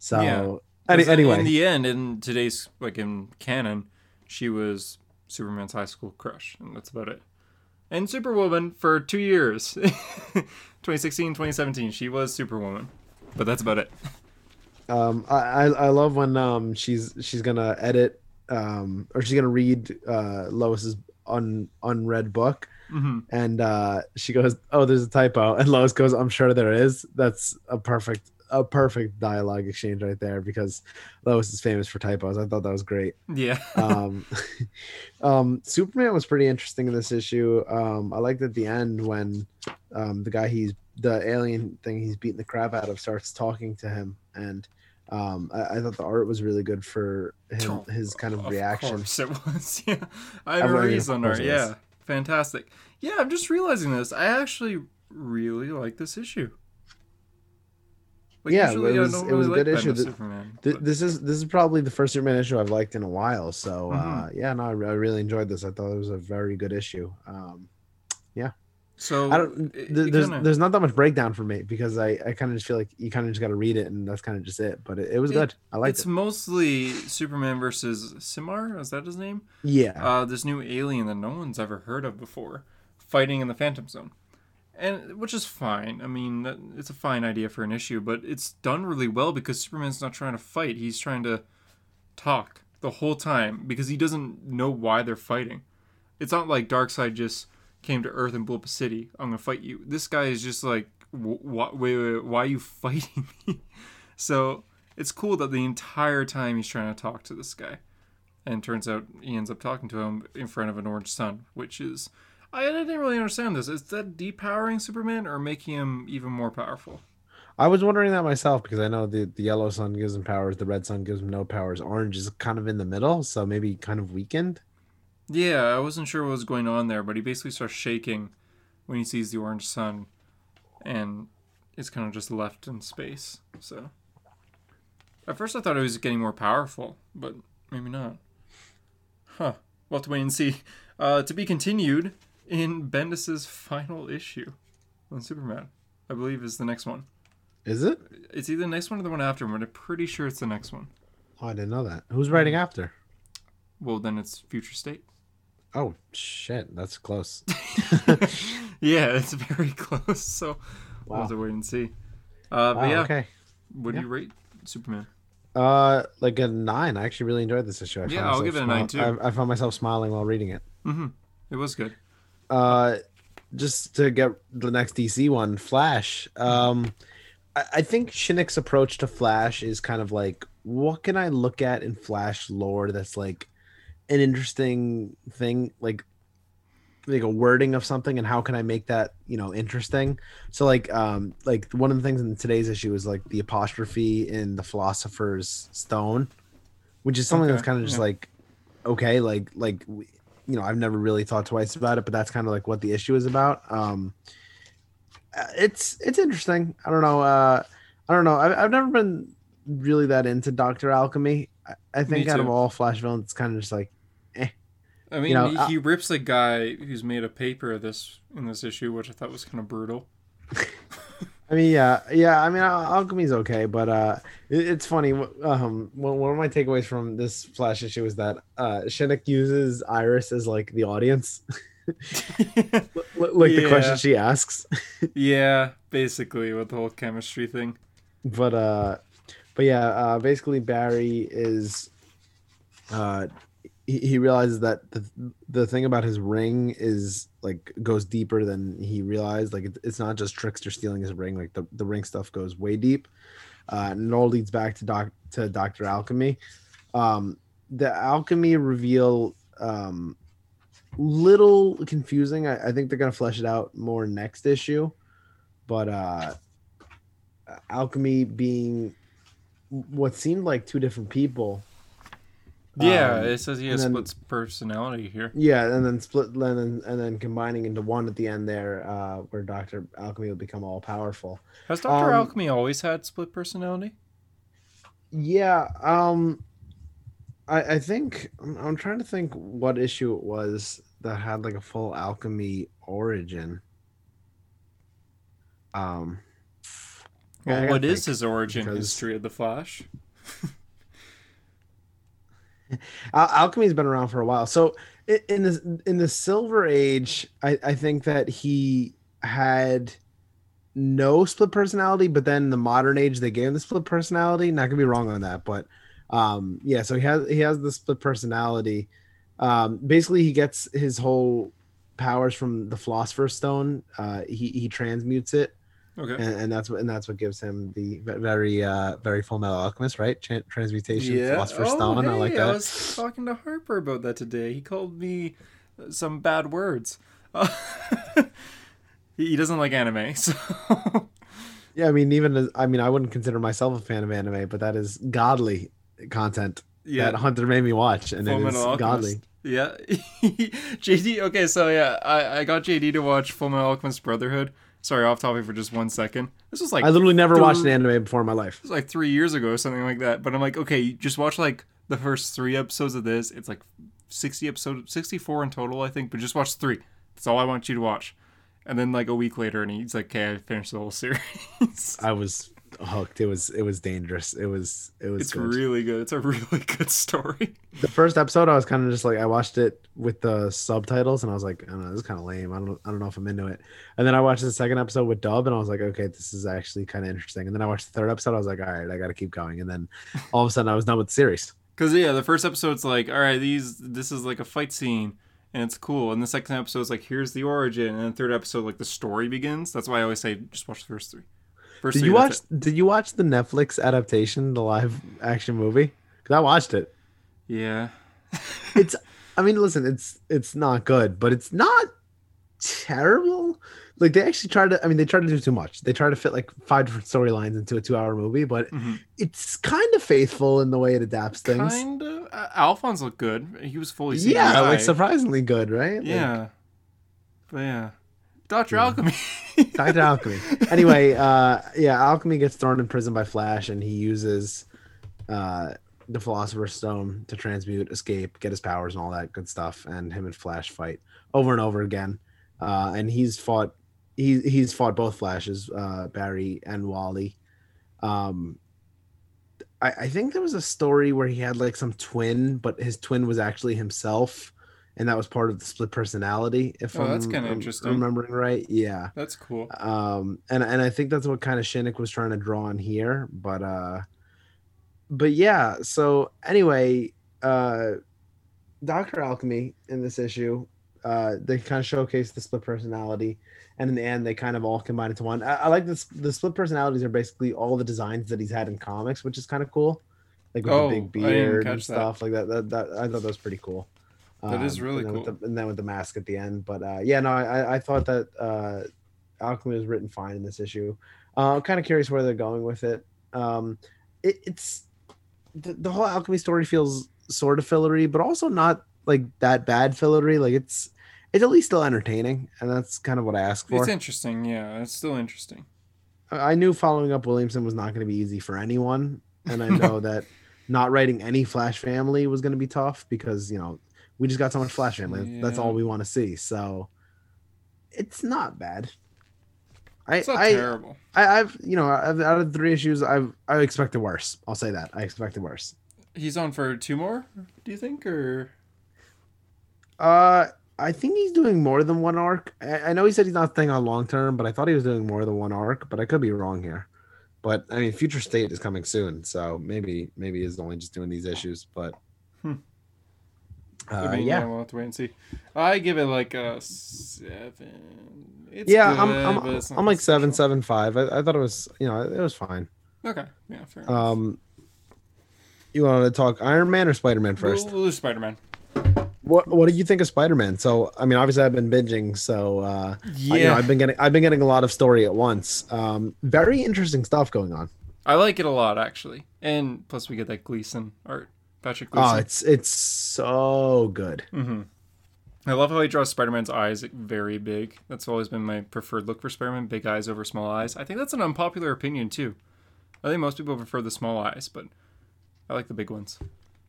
So Yeah. Any, anyway, in the end, in today's like in canon, she was Superman's high school crush, and that's about it. And Superwoman for two years, <laughs> 2016, 2017, she was Superwoman, but that's about it. Um, I, I I love when um she's she's gonna edit um or she's gonna read uh Lois's un unread book. Hmm and uh she goes oh there's a typo. And Lois goes I'm sure there is. That's a perfect a perfect dialogue exchange right there because Lois is famous for typos I thought that was great Yeah. um <laughs> um Superman was pretty interesting in this issue um I liked at the end when um the guy he's the alien thing he's beating the crap out of starts talking to him and um I, I thought the art was really good for him his kind of, reaction Of course it was. <laughs> Yeah. I have a reason. Art. Yeah. Fantastic. Yeah, I'm just realizing this. I actually really like this issue. Like, Yeah, it was- don't it was a good like issue. Batman Th- Superman, Th- this is this is probably the first Superman issue I've liked in a while so uh Mhm. yeah no I, re- I really enjoyed this I thought it was a very good issue um yeah. So I don't. th- it there's kinda- there's not that much breakdown for me because I I kind of just feel like you kind of just got to read it and that's kind of just it. But it, it was good. I liked it's it. It's mostly Superman versus Simar. Is that his name? Yeah. uh, this new alien that no one's ever heard of before, fighting in the Phantom Zone, and which is fine. I mean, it's a fine idea for an issue, but it's done really well because Superman's not trying to fight; he's trying to talk the whole time because he doesn't know why they're fighting. It's not like Darkseid just came to Earth and blew up a city. I'm gonna fight you. This guy is just like, wh- wait, wait, why are you <laughs> fighting me? so it's cool that the entire time he's trying to talk to this guy and turns out he ends up talking to him in front of an orange sun, which is I didn't really understand this. Is that depowering Superman or making him even more powerful? I was wondering that myself because I know the, the yellow sun gives him powers, the red sun gives him no powers. Orange is kind of in the middle, so maybe kind of weakened. Yeah, I wasn't sure what was going on there, but he basically starts shaking when he sees the orange sun, and is kind of just left in space. So at first I thought he was getting more powerful, but maybe not. Huh. We'll have to wait and see. Uh, to be continued in Bendis's final issue on Superman, I believe is the next one. Is it? It's either the next one or the one after, but I'm pretty sure it's the next one. Oh, I didn't know that. Who's writing after? Well, then it's Future State. Oh shit, that's close. <laughs> <laughs> yeah, it's very close. So we'll have to wait and see. Uh, but Wow, yeah, okay. what do Yeah. you rate Superman? Uh, like a nine. I actually really enjoyed this issue. I Yeah, I'll give it a nine, smile- I, I found myself smiling while reading it. Mm-hmm. It was good. Uh, just to get the next DC one, Flash. Um, I, I think Shinnick's approach to Flash is kind of like, what can I look at in Flash lore that's like an interesting thing, like like a wording of something, and how can I make that you know interesting? So like, um, like one of the things in today's issue is like the apostrophe in the Philosopher's Stone, which is something Okay, that's kind of just yeah. like, okay, like like you know, I've never really thought twice about it, but that's kind of like what the issue is about. Um, uh, it's it's interesting. I don't know. Uh, I don't know. I've, I've never been really that into Doctor Alchemy. I, I think out of all Flash villains, it's kind of just like, I mean, know, he, I- he rips a guy who's made a paper of this in this issue, which I thought was kind of brutal. <laughs> I mean, yeah, yeah. I mean, Al- Alchemy's okay, but uh, it, it's funny. Um, one of my takeaways from this Flash issue is that uh, Shinnick uses Iris as like the audience, <laughs> like the question she asks. <laughs> yeah, basically with the whole chemistry thing. but uh but yeah uh basically barry is uh he, he realizes that the, the thing about his ring is like goes deeper than he realized. Like it, it's not just trickster stealing his ring like the, the ring stuff goes way deep. Uh and it all leads back to doc to dr alchemy. Um the alchemy reveal um little confusing. I, I think they're gonna flesh it out more next issue. But uh alchemy being what seemed like two different people Yeah, Um, it says he has splits personality here. yeah and then split and then and then combining into one at the end there uh where dr alchemy will become all powerful Has Doctor Um, Alchemy always had split personality? yeah um i i think I'm, I'm trying to think what issue it was that had like a full alchemy origin um Well, what is his origin because- history of the Flash? <laughs> <laughs> Al- alchemy's been around for a while. So in the in the silver age i i think that he had no split personality but then the modern age they gave him the split personality. Not gonna be wrong on that but um yeah so he has he has the split personality. Um basically he gets his whole powers from the philosopher's stone. Uh he he transmutes it Okay. and, and that's what and that's what gives him the very uh very full metal alchemist right Tran transmutation philosopher's Oh, stone i like that I was talking to Harper about that today. He called me uh, some bad words. <laughs> Uh, he doesn't like anime, <laughs> so Yeah, I mean, even I mean, I wouldn't consider myself a fan of anime, but that is godly content yeah. that Hunter made me watch, and Full it is Metal godly. Alchemist. Yeah, <laughs> JD. Okay, so yeah, I, I got JD to watch Full Metal Alchemist Brotherhood. Sorry, off topic for just one second. This was like I literally never watched an anime before in my life. It was like three years ago or something like that. But I'm like, okay, just watch like the first three episodes of this. It's like 60 episodes, 64 in total, I think. But just watch three. That's all I want you to watch. And then like a week later, and he's like, "Okay, I finished the whole <laughs> series." I was hooked. It was it was dangerous. It was it was. it's good. really good. It's a really <laughs> good story. the first episode. I was kind of just like I watched it with the subtitles, and I was like, I don't know, this is kind of lame. I don't I don't know if I'm into it. And then I watched the second episode with dub, and I was like, okay, this is actually kind of interesting. And then I watched the third episode. I was like, all right, I got to keep going. And then <laughs> all of a sudden, I was done with the series. Because yeah, the first episode's like, all right, these this is like a fight scene, and it's cool. And the second episode's like, here's the origin, and the third episode like the story begins. That's why I always say just watch the first three. First Did you watch? it. Did you watch the Netflix adaptation, the live action movie? Because I watched it. Yeah. <laughs> It's. I mean, listen, it's it's not good, but it's not terrible. Like they actually tried to. I mean, they tried to do too much. They tried to fit like five different storylines into a two-hour movie, but Mhm. it's kind of faithful in the way it adapts things. Kind of. Uh, Alphonse looked good. He was fully CGI. yeah, like surprisingly good, right? Like, Yeah. But yeah. Doctor Yeah. Alchemy. <laughs> Dr. Alchemy. Anyway, uh, yeah, Alchemy gets thrown in prison by Flash, and he uses uh, the Philosopher's Stone to transmute, escape, get his powers, and all that good stuff. And him and Flash fight over and over again. Uh, and he's fought, he he's fought both Flashes, uh, Barry and Wally. Um, I, I think there was a story where he had like some twin, but his twin was actually himself. And that was part of the split personality. If Oh, I'm that's kinda rem- interesting. remembering right, yeah That's cool. um and and i think that's what kind of shinnick was trying to draw on here but uh but yeah so anyway uh dr alchemy in this issue uh they kind of showcase the split personality and in the end they kind of all combine into one i, I like this the split personalities are basically all the designs that he's had in comics which is kind of cool like with Oh, the big beard and catch that. stuff like that. That, that i thought that was pretty cool That is Um, really and cool. the, and then with the mask at the end but uh yeah no i i- i thought that uh alchemy was written fine in this issue uh, i'm kind of curious where they're going with it um it, it's the, the whole alchemy story feels sort of fillery but also not like that bad fillery like it's it's at least still entertaining and that's kind of what i asked for It's interesting. Yeah, it's still interesting. I knew following up Williamson was not going to be easy for anyone, and I know <laughs> that not writing any Flash family was going to be tough because you know we just got so much Flash family. That's all we want to see. So it's not bad. I It's not I, terrible. I I've you know I've, out of the three issues I've I expected worse. I'll say that I expected worse. He's on for two more. Do you think, or Uh, I think he's doing more than one arc. I, I know he said he's not staying on long term, but I thought he was doing more than one arc. But I could be wrong here. But I mean, Future State is coming soon, so maybe maybe he's only just doing these issues. But Hmm. Uh, I mean, yeah, we'll have to wait and see. I give it like a seven. It's yeah, good, I'm I'm, I'm like seven exceptional. I, I thought it was you know it was fine. Okay, yeah, fair enough. Um, you want to talk Iron Man or Spider Man first? We'll, we'll do Spider Man. What What did you think of Spider Man? So I mean, obviously I've been binging, so uh, I- Yeah, you know, I've been getting I've been getting a lot of story at once. Um, very interesting stuff going on. I like it a lot actually, and plus we get that Gleason art, Patrick Oh, it's it's so good. hmm I love how he draws Spider Man's eyes very big. That's always been my preferred look for Spider Man: big eyes over small eyes. I think that's an unpopular opinion too. I think most people prefer the small eyes, but I like the big ones.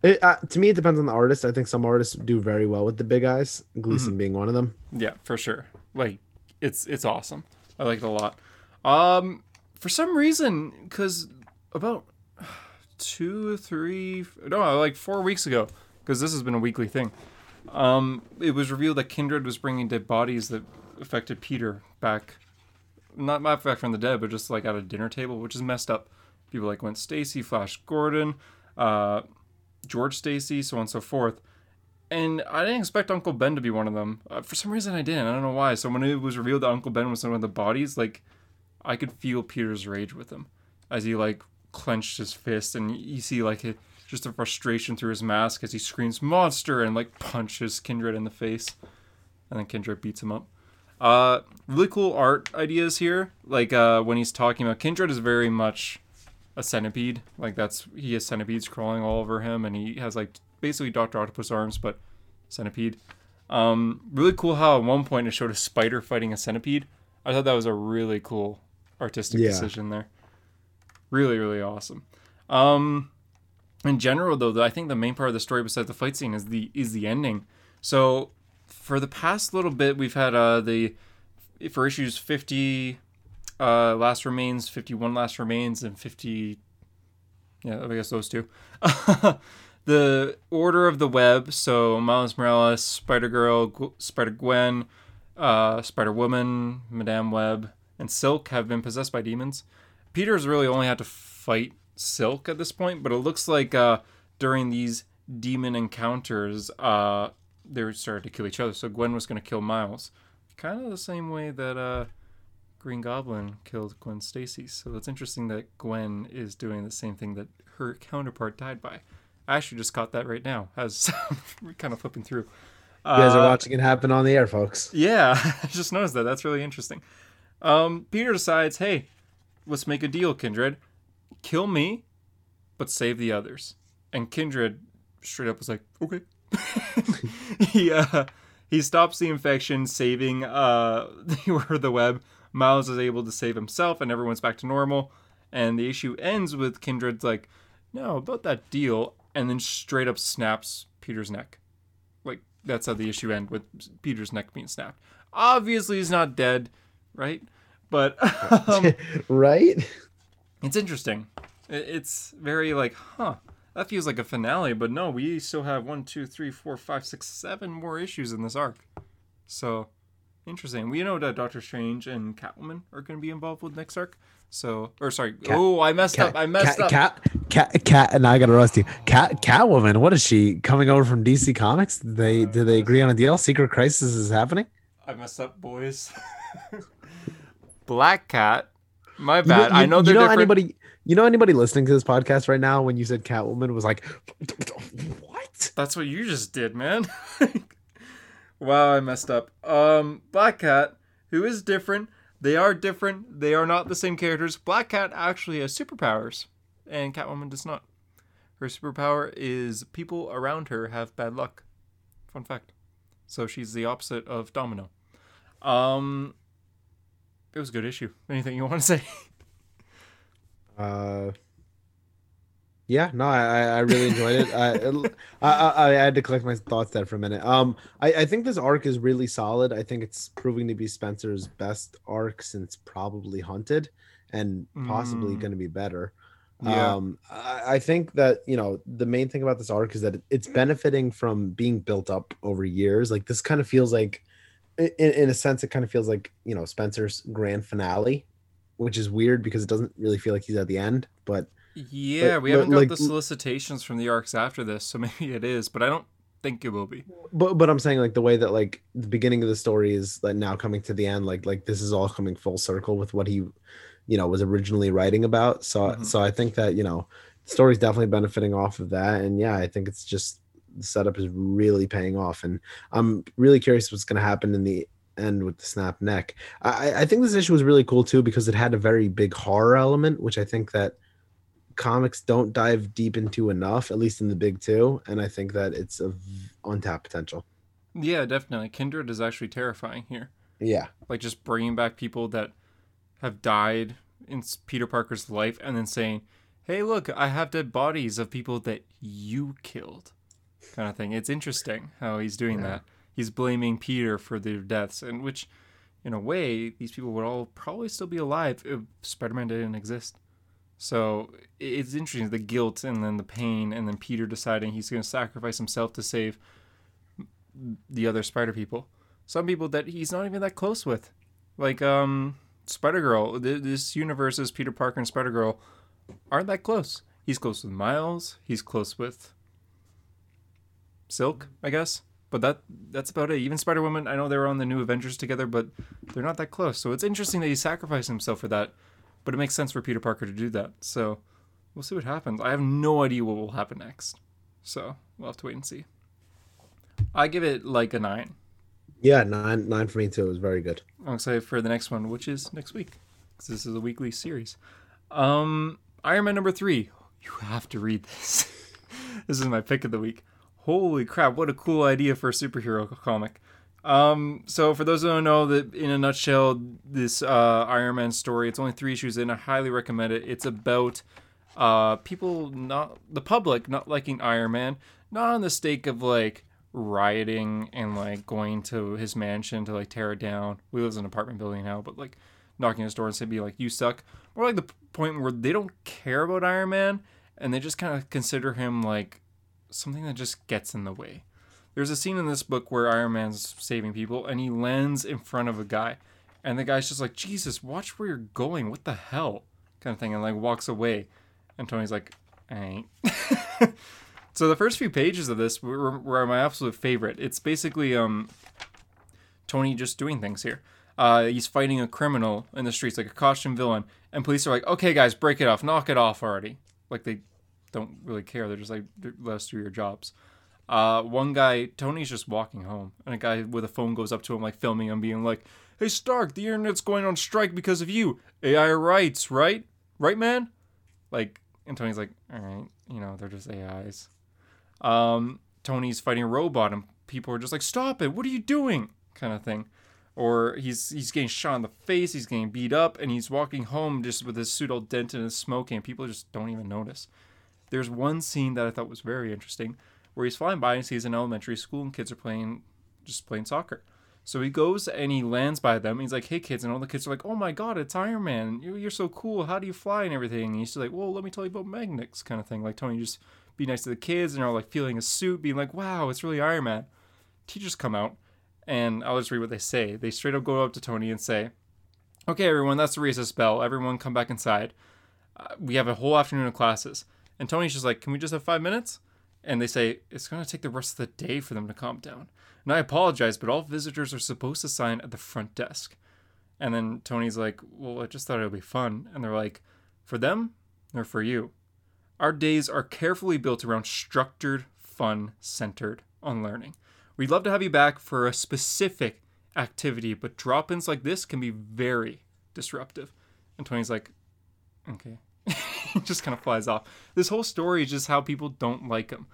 It, uh, to me, it depends on the artist. I think some artists do very well with the big eyes. Gleason being one of them. Yeah, for sure. Like it's it's awesome. I like it a lot. Um, for some reason, because about two, three, no, like four weeks ago, because this has been a weekly thing. Um, it was revealed that Kindred was bringing dead bodies that affected Peter back, not back from the dead, but just like at a dinner table, which is messed up. People like Gwen Stacy, Flash Gordon, uh, George Stacy, so on and so forth. And I didn't expect Uncle Ben to be one of them. Uh, for some reason, I didn't. I don't know why. So when it was revealed that Uncle Ben was one of the bodies, like, I could feel Peter's rage with him as he like clenched his fist, and you see like it, just the frustration through his mask as he screams "monster" and like punches Kindred in the face, and then Kindred beats him up. Uh, really cool art ideas here. Like uh, when he's talking about Kindred is very much a centipede. Like that's he has centipedes crawling all over him, and he has like basically Doctor Octopus arms, but centipede. Um, really cool how at one point it showed a spider fighting a centipede. I thought that was a really cool artistic Yeah. decision there. Really, really awesome. Um, in general, though, I think the main part of the story besides the fight scene is the is the ending. So for the past little bit, we've had uh, the for issues 50 uh, last remains, 51 last remains, and 50. Yeah, I guess those two. <laughs> the order of the web. So Miles Morales, Spider Girl, Spider Gwen, uh, Spider Woman, Madame Web, and Silk have been possessed by demons. Peter's really only had to fight Silk at this point, but it looks like uh, during these demon encounters, uh, they started to kill each other. So Gwen was going to kill Miles, kind of the same way that uh, Green Goblin killed Gwen Stacy. So it's interesting that Gwen is doing the same thing that her counterpart died by. I actually just caught that right now as we're kind of flipping through. You guys are uh, watching it happen on the air, folks. Yeah, <laughs> I just noticed that. That's really interesting. Um, Peter decides, hey, let's make a deal, Kindred. Kill me, but save the others. And Kindred straight up was like, okay. <laughs> he uh, he stops the infection, saving uh <laughs> the web. Miles is able to save himself, and everyone's back to normal. And the issue ends with Kindred's like, no, about that deal, and then straight up snaps Peter's neck. Like that's how the issue ends with Peter's neck being snapped. Obviously, he's not dead, right? But <laughs> um, <laughs> right, it's interesting. It's very like, huh? That feels like a finale, but no, we still have one, two, three, four, five, six, seven more issues in this arc. So interesting. We know that Doctor Strange and Catwoman are going to be involved with next arc. So, or sorry, cat, oh, I messed cat, up. I messed cat, up. Cat, cat, cat, and I got to roast you. Cat, Catwoman. What is she coming over from DC Comics? Did they did they agree on a deal? Secret Crisis is happening. I messed up, boys. <laughs> Black Cat. My bad. You know, you, I know you know different. anybody. You know anybody listening to this podcast right now when you said Catwoman was like, what? That's what you just did, man. <laughs> wow, I messed up. Um, Black Cat, who is different they are different. They are not the same characters. Black Cat actually has superpowers, and Catwoman does not. Her superpower is people around her have bad luck. Fun fact. So she's the opposite of Domino. Um, it was a good issue. Anything you want to <laughs> say? Uh, yeah, no, I, I really enjoyed it. I, I, I had to collect my thoughts there for a minute. Um, I, I think this arc is really solid. I think it's proving to be Spencer's best arc since probably Hunted, and possibly mm. going to be better. Yeah. Um, I, I think that you know the main thing about this arc is that it's benefiting from being built up over years. Like this kind of feels like, in, in a sense, it kind of feels like you know Spencer's grand finale, which is weird because it doesn't really feel like he's at the end, but yeah, but, we haven't got like, the solicitations from the arcs after this, so <laughs> maybe it is, but I don't think it will be. But but I'm saying like the way that like the beginning of the story is like now coming to the end, like like this is all coming full circle with what he, you know, was originally writing about. So mm-hmm. so I think that you know, the story's definitely benefiting off of that, and yeah, I think it's just the setup is really paying off, and I'm really curious what's going to happen in the end with the snap neck. I I think this issue was really cool too because it had a very big horror element, which I think that comics don't dive deep into enough, at least in the big two, and I think that it's of untapped potential. Yeah, definitely. Kindred is actually terrifying here. Yeah, like just bringing back people that have died in Peter Parker's life, and then saying, "Hey, look, I have dead bodies of people that you killed," kind of thing. It's interesting how he's doing yeah. that. He's blaming Peter for their deaths, and which, in a way, these people would all probably still be alive if Spider-Man didn't exist. So it's interesting the guilt and then the pain, and then Peter deciding he's going to sacrifice himself to save the other Spider people. Some people that he's not even that close with, like um Spider Girl. This universe's Peter Parker and Spider Girl aren't that close. He's close with Miles. He's close with Silk, I guess. But that that's about it. Even Spider Woman, I know they were on the New Avengers together, but they're not that close. So it's interesting that he sacrificed himself for that but it makes sense for Peter Parker to do that. So we'll see what happens. I have no idea what will happen next. So we'll have to wait and see. I give it like a nine. Yeah, nine nine for me too. It was very good. I'm excited for the next one, which is next week, because this is a weekly series. Um, Iron Man number three. You have to read this. <laughs> this is my pick of the week. Holy crap! What a cool idea for a superhero comic. Um, so for those who don't know, that in a nutshell, this uh, Iron Man story, it's only three issues in. I highly recommend it. It's about uh, people not the public not liking Iron Man, not on the stake of like rioting and like going to his mansion to like tear it down. We live in an apartment building now, but like knocking his door and saying, "Be like, you suck." Or like the point where they don't care about Iron Man and they just kind of consider him like something that just gets in the way. There's a scene in this book where Iron Man's saving people and he lands in front of a guy, and the guy's just like, "Jesus, watch where you're going. What the hell?" kind of thing, and like walks away. And Tony's like, "I ain't." <laughs> so the first few pages of this were, were my absolute favorite. It's basically um Tony just doing things here. Uh, he's fighting a criminal in the streets, like a costume villain, and police are like, "Okay, guys, break it off, knock it off already." Like they don't really care. They're just like, "Let us do your jobs." Uh, one guy, Tony's just walking home, and a guy with a phone goes up to him, like filming him, being like, "Hey Stark, the internet's going on strike because of you. AI rights, right? Right, man?" Like, and Tony's like, "All right, you know, they're just AIs." Um, Tony's fighting a robot, and people are just like, "Stop it! What are you doing?" kind of thing or he's he's getting shot in the face, he's getting beat up, and he's walking home just with his suit all dented and smoking, and people just don't even notice. There's one scene that I thought was very interesting where he's flying by and sees an elementary school and kids are playing just playing soccer. So he goes and he lands by them. he's like, "Hey kids!" And all the kids are like, "Oh my God, it's Iron Man! You're, so cool. How do you fly and everything?" And he's just like, "Well, let me tell you about magnets, kind of thing." Like Tony just be nice to the kids and are all like feeling a suit, being like, "Wow, it's really Iron Man." Teachers come out and I'll just read what they say. They straight up go up to Tony and say, "Okay, everyone, that's the recess bell. Everyone, come back inside. Uh, we have a whole afternoon of classes." And Tony's just like, "Can we just have five minutes?" And they say it's going to take the rest of the day for them to calm down. And I apologize, but all visitors are supposed to sign at the front desk. And then Tony's like, "Well, I just thought it would be fun." And they're like, "For them or for you?" Our days are carefully built around structured, fun, centered on learning. We'd love to have you back for a specific activity, but drop ins like this can be very disruptive. And Tony's like, okay. <laughs> just kind of flies off. This whole story is just how people don't like him.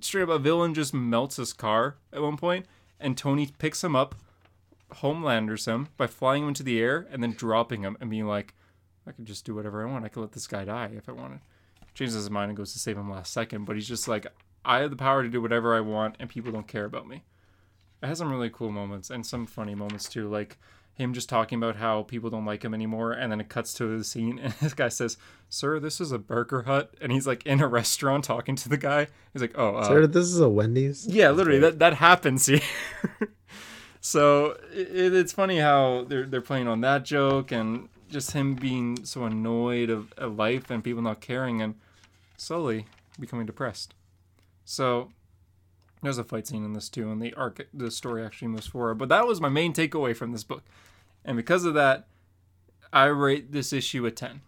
Straight up, a villain just melts his car at one point, and Tony picks him up, homelanders him by flying him into the air and then dropping him and being like, I could just do whatever I want. I could let this guy die if I wanted. Changes his mind and goes to save him last second, but he's just like, I have the power to do whatever I want, and people don't care about me. It has some really cool moments and some funny moments too, like him just talking about how people don't like him anymore, and then it cuts to the scene, <laughs> and this guy says, "Sir, this is a Burger Hut," and he's like in a <laughs> restaurant talking to the guy. He's like, "Oh, uh, sir, this is a Wendy's." Yeah, literally, that that happens here. <laughs> so it, it's funny how they're they're playing on that joke and just him being so annoyed of, of life and people not caring and slowly becoming depressed. So there's a fight scene in this too, and the arc, the story actually moves forward. But that was my main takeaway from this book, and because of that, I rate this issue a ten.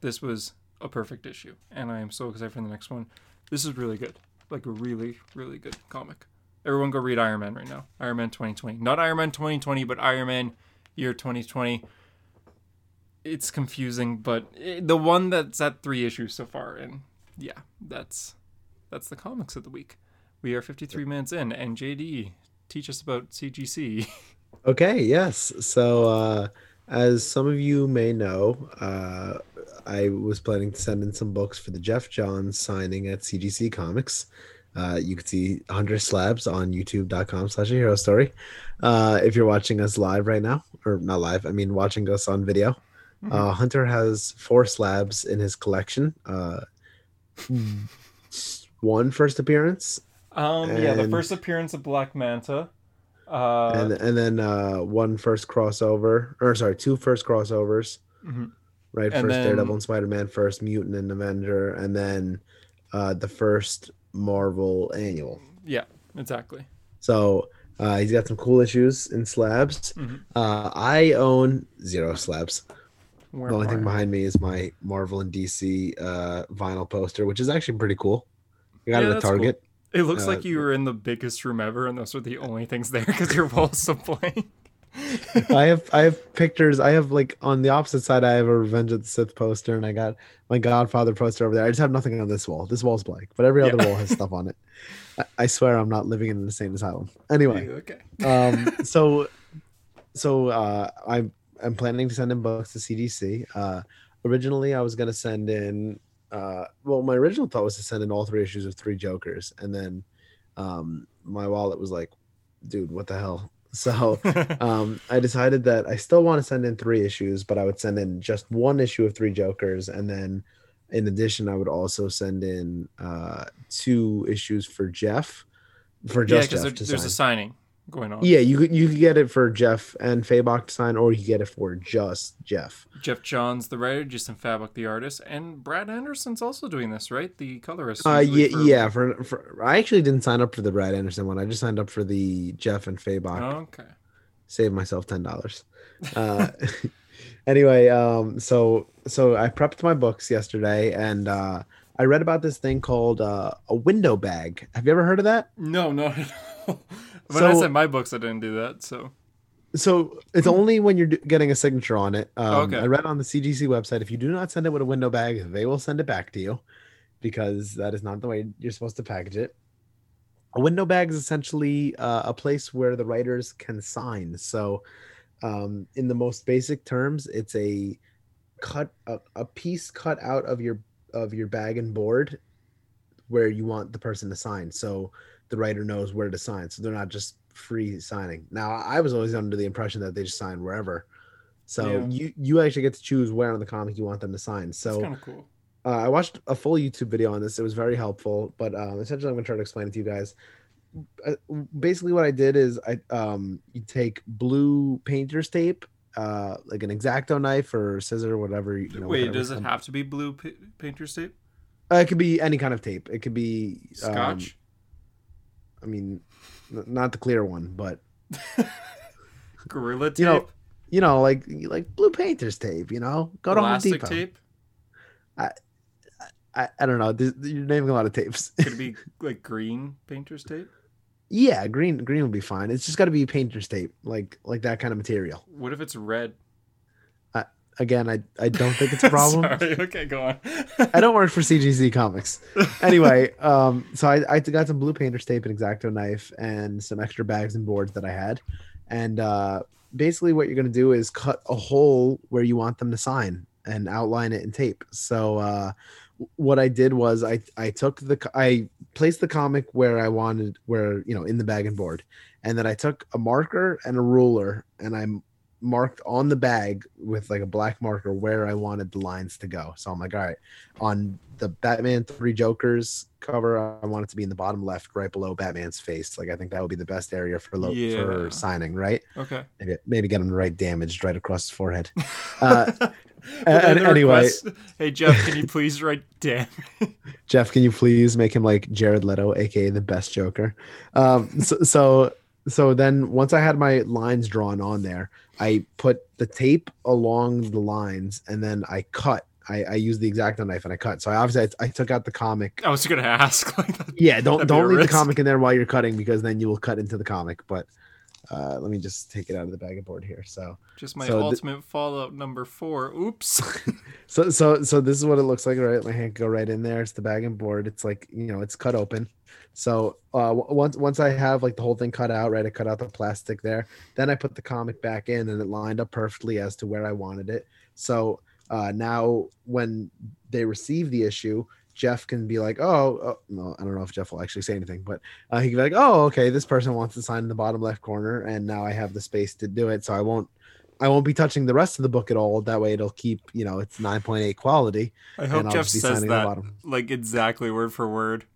This was a perfect issue, and I am so excited for the next one. This is really good, like a really, really good comic. Everyone go read Iron Man right now. Iron Man 2020, not Iron Man 2020, but Iron Man year 2020. It's confusing, but it, the one that's at three issues so far, and yeah, that's that's the comics of the week. We are 53 minutes in, and JD, teach us about CGC. Okay, yes. So, uh, as some of you may know, uh, I was planning to send in some books for the Geoff Johns signing at CGC Comics. Uh, you can see Hunter Slabs on youtube.com slash a hero story. Uh, if you're watching us live right now, or not live, I mean watching us on video. Mm-hmm. Uh, Hunter has four slabs in his collection. Uh, <laughs> one first appearance. Um, and, yeah, the first appearance of Black Manta. Uh, and and then uh, one first crossover, or sorry, two first crossovers. Mm-hmm. Right, and first then, Daredevil and Spider Man, first Mutant and Avenger, and then uh, the first Marvel annual. Yeah, exactly. So uh, he's got some cool issues in slabs. Mm-hmm. Uh, I own zero slabs. Where the only thing behind me is my Marvel and DC uh, vinyl poster, which is actually pretty cool. I got yeah, it at Target. It looks uh, like you were in the biggest room ever, and those are the only things there because your walls so blank. <laughs> I have I have pictures. I have like on the opposite side. I have a Revenge of the Sith poster, and I got my Godfather poster over there. I just have nothing on this wall. This wall's blank, but every other yeah. wall has <laughs> stuff on it. I, I, swear I'm not living in an insane asylum. Anyway, okay. um, <laughs> so so uh, I'm I'm planning to send in books to CGC. Uh, originally, I was gonna send in. Uh, well, my original thought was to send in all three issues of Three Jokers, and then um, my wallet was like, dude, what the hell? <laughs> So <laughs> um, I decided that I still want to send in three issues, but I would send in just one issue of Three Jokers, and then in addition, I would also send in uh, two issues for Geoff, for yeah, just because Geoff there, to there's sign. a signing going on. Yeah, you could you could get it for Geoff and Fabok to sign, or you get it for just Geoff. Geoff Johns, the writer, Jason Fabok, the artist, and Brad Anderson's also doing this, right? The colorist. Uh, yeah, for- yeah. For, for I actually didn't sign up for the Brad Anderson one. I just signed up for the Geoff and Fabok. Okay. Save myself ten dollars. Uh, <laughs> anyway, um, so so I prepped my books yesterday, and uh, I read about this thing called uh, a window bag. Have you ever heard of that? No, no. no. <laughs> when I So- said my books, I didn't do that. So So it's only when you're getting a signature on it. Um, Okay. I read on the CGC website if you do not send it with a window bag, they will send it back to you because that is not the way you're supposed to package it. A window bag is essentially uh, a place where the writers can sign. So, um, in the most basic terms, it's a cut a, a piece cut out of your of your bag and board where you want the person to sign. So the writer knows where to sign. So they're not just free signing. Now I was always under the impression that they just sign wherever. So Yeah. you you actually get to choose where on the comic you want them to sign. So kind of cool. uh, I watched a full YouTube video on this. It was very helpful, but um, essentially, I'm gonna try to explain it to you guys. Uh, basically, what I did is I um, you take blue painter's tape, uh, like an exacto knife or scissor, whatever. You know, Wait, whatever does it have to be blue pa- painter's tape? Uh, it could be any kind of tape. It could be um, Scotch? I mean, n- not the clear one, but <laughs> Gorilla tape? you know, you know, like like blue painter's tape. You know, go to Home Depot. tape? I, I don't know. This, you're naming a lot of tapes. Could it be <laughs> like green painter's tape? yeah, green green would be fine. It's just got to be painter's tape, like like that kind of material. What if it's red? Again, I I don't think it's a <laughs> problem. Sorry. Okay, go on. I don't work for <laughs> CGC Comics. Anyway, um, so I, I got some blue painter's tape, an exacto knife, and some extra bags and boards that I had. And uh, basically, what you're going to do is cut a hole where you want them to sign and outline it in tape. So uh, what I did was I I took the I placed the comic where I wanted, where you know, in the bag and board, and then I took a marker and a ruler and I marked on the bag with like a black marker where I wanted the lines to go. So I'm like, all right, on the Batman Three Jokers cover, I want it to be in the bottom left, right below Batman's face. Like I think that would be the best area for lo- Yeah. for signing, right? Okay. Maybe maybe get him the right damaged right across his forehead. <laughs> Uh, But a- then the anyway. request, hey Geoff, can you please write damn? <laughs> Geoff, can you please make him like Jared Leto, aka the best Joker? Um, so, so, so then once I had my lines drawn on there, I put the tape along the lines, and then I cut. I, I used the exacto knife and I cut. So I obviously I, I took out the comic. I was gonna ask. <laughs> Like, that. Yeah, don't That'd be a don't leave the comic in there while you're cutting because then you will cut into the comic. But uh, let me just take it out of the bag of board here. So Just my So ultimate Fallout number four. Oops. <laughs> <laughs> So so so this is what it looks like, right? My hand go right in there. It's the bag and board. It's like you know, it's cut open. So uh, once once I have like the whole thing cut out, right? I cut out the plastic there. Then I put the comic back in, and it lined up perfectly as to where I wanted it. So uh, now when they receive the issue, Geoff can be like, "Oh, oh no, I don't know if Geoff will actually say anything, but uh, he can be like, "Oh, okay, this person wants to sign in the bottom left corner, and now I have the space to do it, so I won't." I won't be touching the rest of the book at all. That way, it'll keep, you know, it's 9.8 quality. I hope and I'll Geoff says that bottom. like exactly word for word.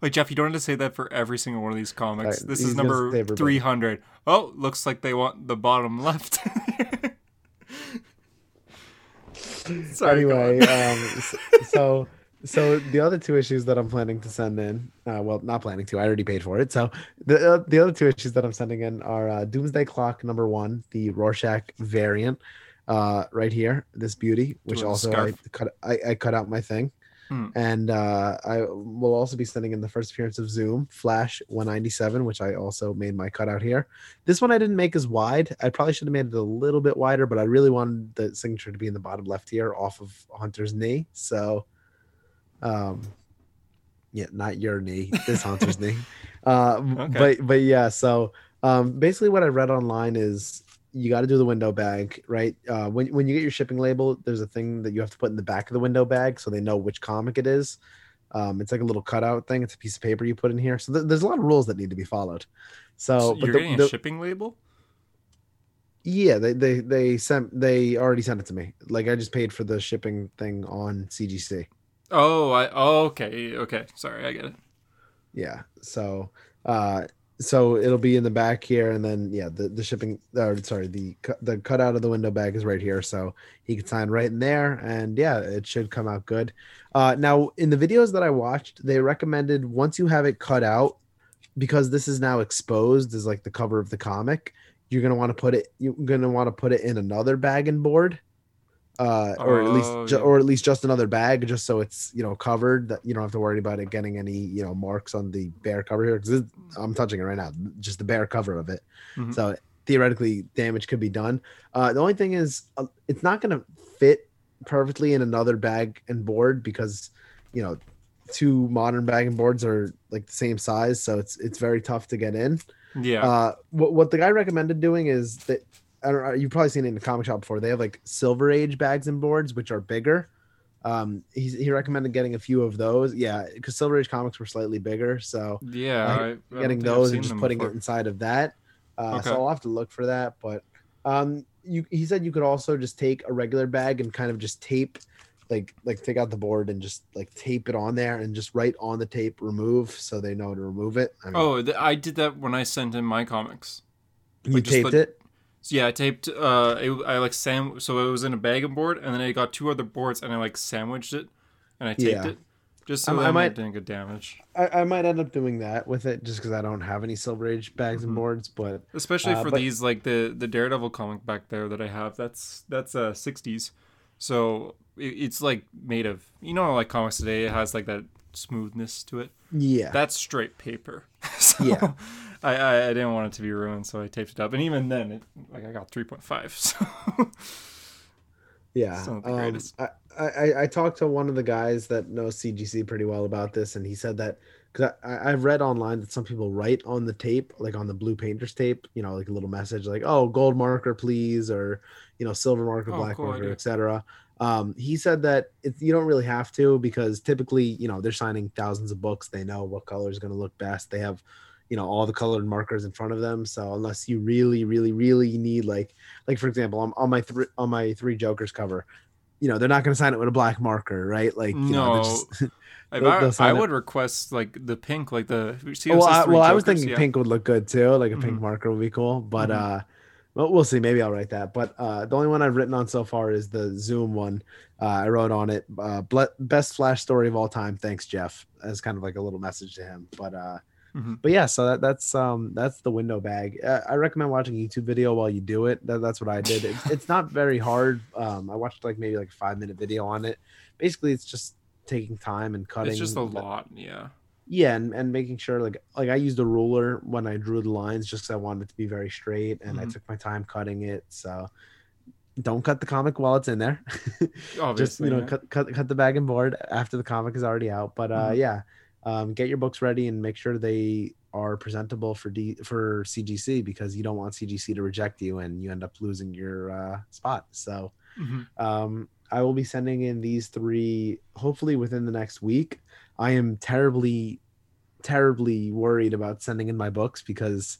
Like Geoff, you don't have to say that for every single one of these comics. Alright, this is number three hundred. Oh, looks like they want the bottom left. <laughs> Sorry. anyway, um, so so the other two issues that I'm planning to send in, uh, well, not planning to, I already paid for it. So the uh, the other two issues that I'm sending in are uh, Doomsday Clock number one, the Rorschach variant, uh, right here, this beauty, which also I cut I, I cut out my thing. Hmm. And uh, I will also be sending in the first appearance of Zoom Flash 197, which I also made my cutout here. This one I didn't make as wide. I probably should have made it a little bit wider, but I really wanted the signature to be in the bottom left here off of Hunter's knee. So, um, yeah, not your knee, this Hunter's knee. <laughs> Uh, Okay. But but yeah, so um, basically what I read online is you got to do the window bag, right? Uh, when when you get your shipping label, there's a thing that you have to put in the back of the window bag so they know which comic it is. Um, it's like a little cutout thing. It's a piece of paper you put in here. So th- there's a lot of rules that need to be followed. So, So but you're the- getting a shipping label? yeah, they they they sent they already sent it to me. Like I just paid for the shipping thing on CGC. Oh, I oh, okay, okay. Sorry, I get it. Yeah. So uh so it'll be in the back here and then yeah, the the shipping or sorry, the the cutout of the window bag is right here so he can sign right in there and yeah, it should come out good. Uh now in the videos that I watched, they recommended once you have it cut out because this is now exposed as like the cover of the comic, you're going to want to put it you're going to want to put it in another bag and board. Uh, or at least, Oh, ju- yeah. or at least just another bag, just so it's you know covered. That you don't have to worry about it getting any you know marks on the bare cover here. Because I'm touching it right now, just the bare cover of it. Mhm. So theoretically, damage could be done. Uh, the only thing is, uh, it's not going to fit perfectly in another bag and board because you know two modern bag and boards are like the same size, so it's it's very tough to get in. Yeah. Uh, what what the guy recommended doing is that I don't know. You've probably seen it in the comic shop before. They have like Silver Age bags and boards, which are bigger. Um, he he recommended getting a few of those. Yeah, because Silver Age comics were slightly bigger, so yeah. I, I getting those and just putting before. it inside of that. Uh, Okay. So I'll have to look for that. But um, you he said you could also just take a regular bag and kind of just tape, like like take out the board and just like tape it on there and just write on the tape remove so they know to remove it. I mean, Oh, I did that when I sent in my comics. you like, taped it. So yeah, I taped. Uh, it, I like sam. So it was in a bag and board, and then I got two other boards, and I like sandwiched it, and I taped Yeah. it, just so I- I might- didn't get damaged. I, I might end up doing that with it just because I don't have any Silver Age bags Mhm. and boards, but Especially Uh, for but- these, like the the Daredevil comic back there that I have. That's that's uh '60s, so it, it's like made of you know like comics today. It has like that smoothness to it. yeah, That's straight paper. <laughs> so Yeah. I, I I didn't want it to be ruined, so I taped it up. And even then, it like I got 3.5. <laughs> So yeah. it's not the Um. I, I I talked to one of the guys that knows CGC pretty well about this, and he said that because I, I've read online that some people write on the tape, like on the blue painter's tape, you know, like a little message like, "Oh, gold marker, please," or you know, silver marker, Oh, black cool marker, etc. Um, he said that it, you don't really have to because typically, you know, they're signing thousands of books. They know what color is going to look best. They have, you know, all the colored markers in front of them. So unless you really, really, really need like, like for example, on, on my three on my three Jokers cover, you know, they're not going to sign it with a black marker, right? Like, you know, No. just- <laughs> They'll- I, they'll I would request like the pink, like the. See well, I, well, I was thinking Yeah. pink would look good too. Like a pink Mhm. marker would be cool. But Mhm. uh, well, we'll see. Maybe I'll write that. But uh, the only one I've written on so far is the Zoom one. Uh, I wrote on it, uh, best Flash story of all time. Thanks, Geoff. As kind of like a little message to him. But Mhm. but yeah. So that, that's um that's the window bag. Uh, I recommend watching a YouTube video while you do it. That, that's what I did. It's, it's not very hard. Um, I watched like maybe like a five minute video on it. Basically, it's just taking time and cutting. It's just a lot, yeah. yeah and, and making sure like like i used a ruler when i drew the lines just 'cause i wanted it to be very straight and i Mhm. took my time cutting it so don't cut the comic while it's in there <laughs> just you know yeah. cut, cut cut the bag and board after the comic is already out but uh Mhm. yeah um get your books ready and make sure they are presentable for d for cgc because you don't want cgc to reject you and you end up losing your uh spot so Mhm. um, I will be sending in these three hopefully within the next week. I am terribly, terribly worried about sending in my books because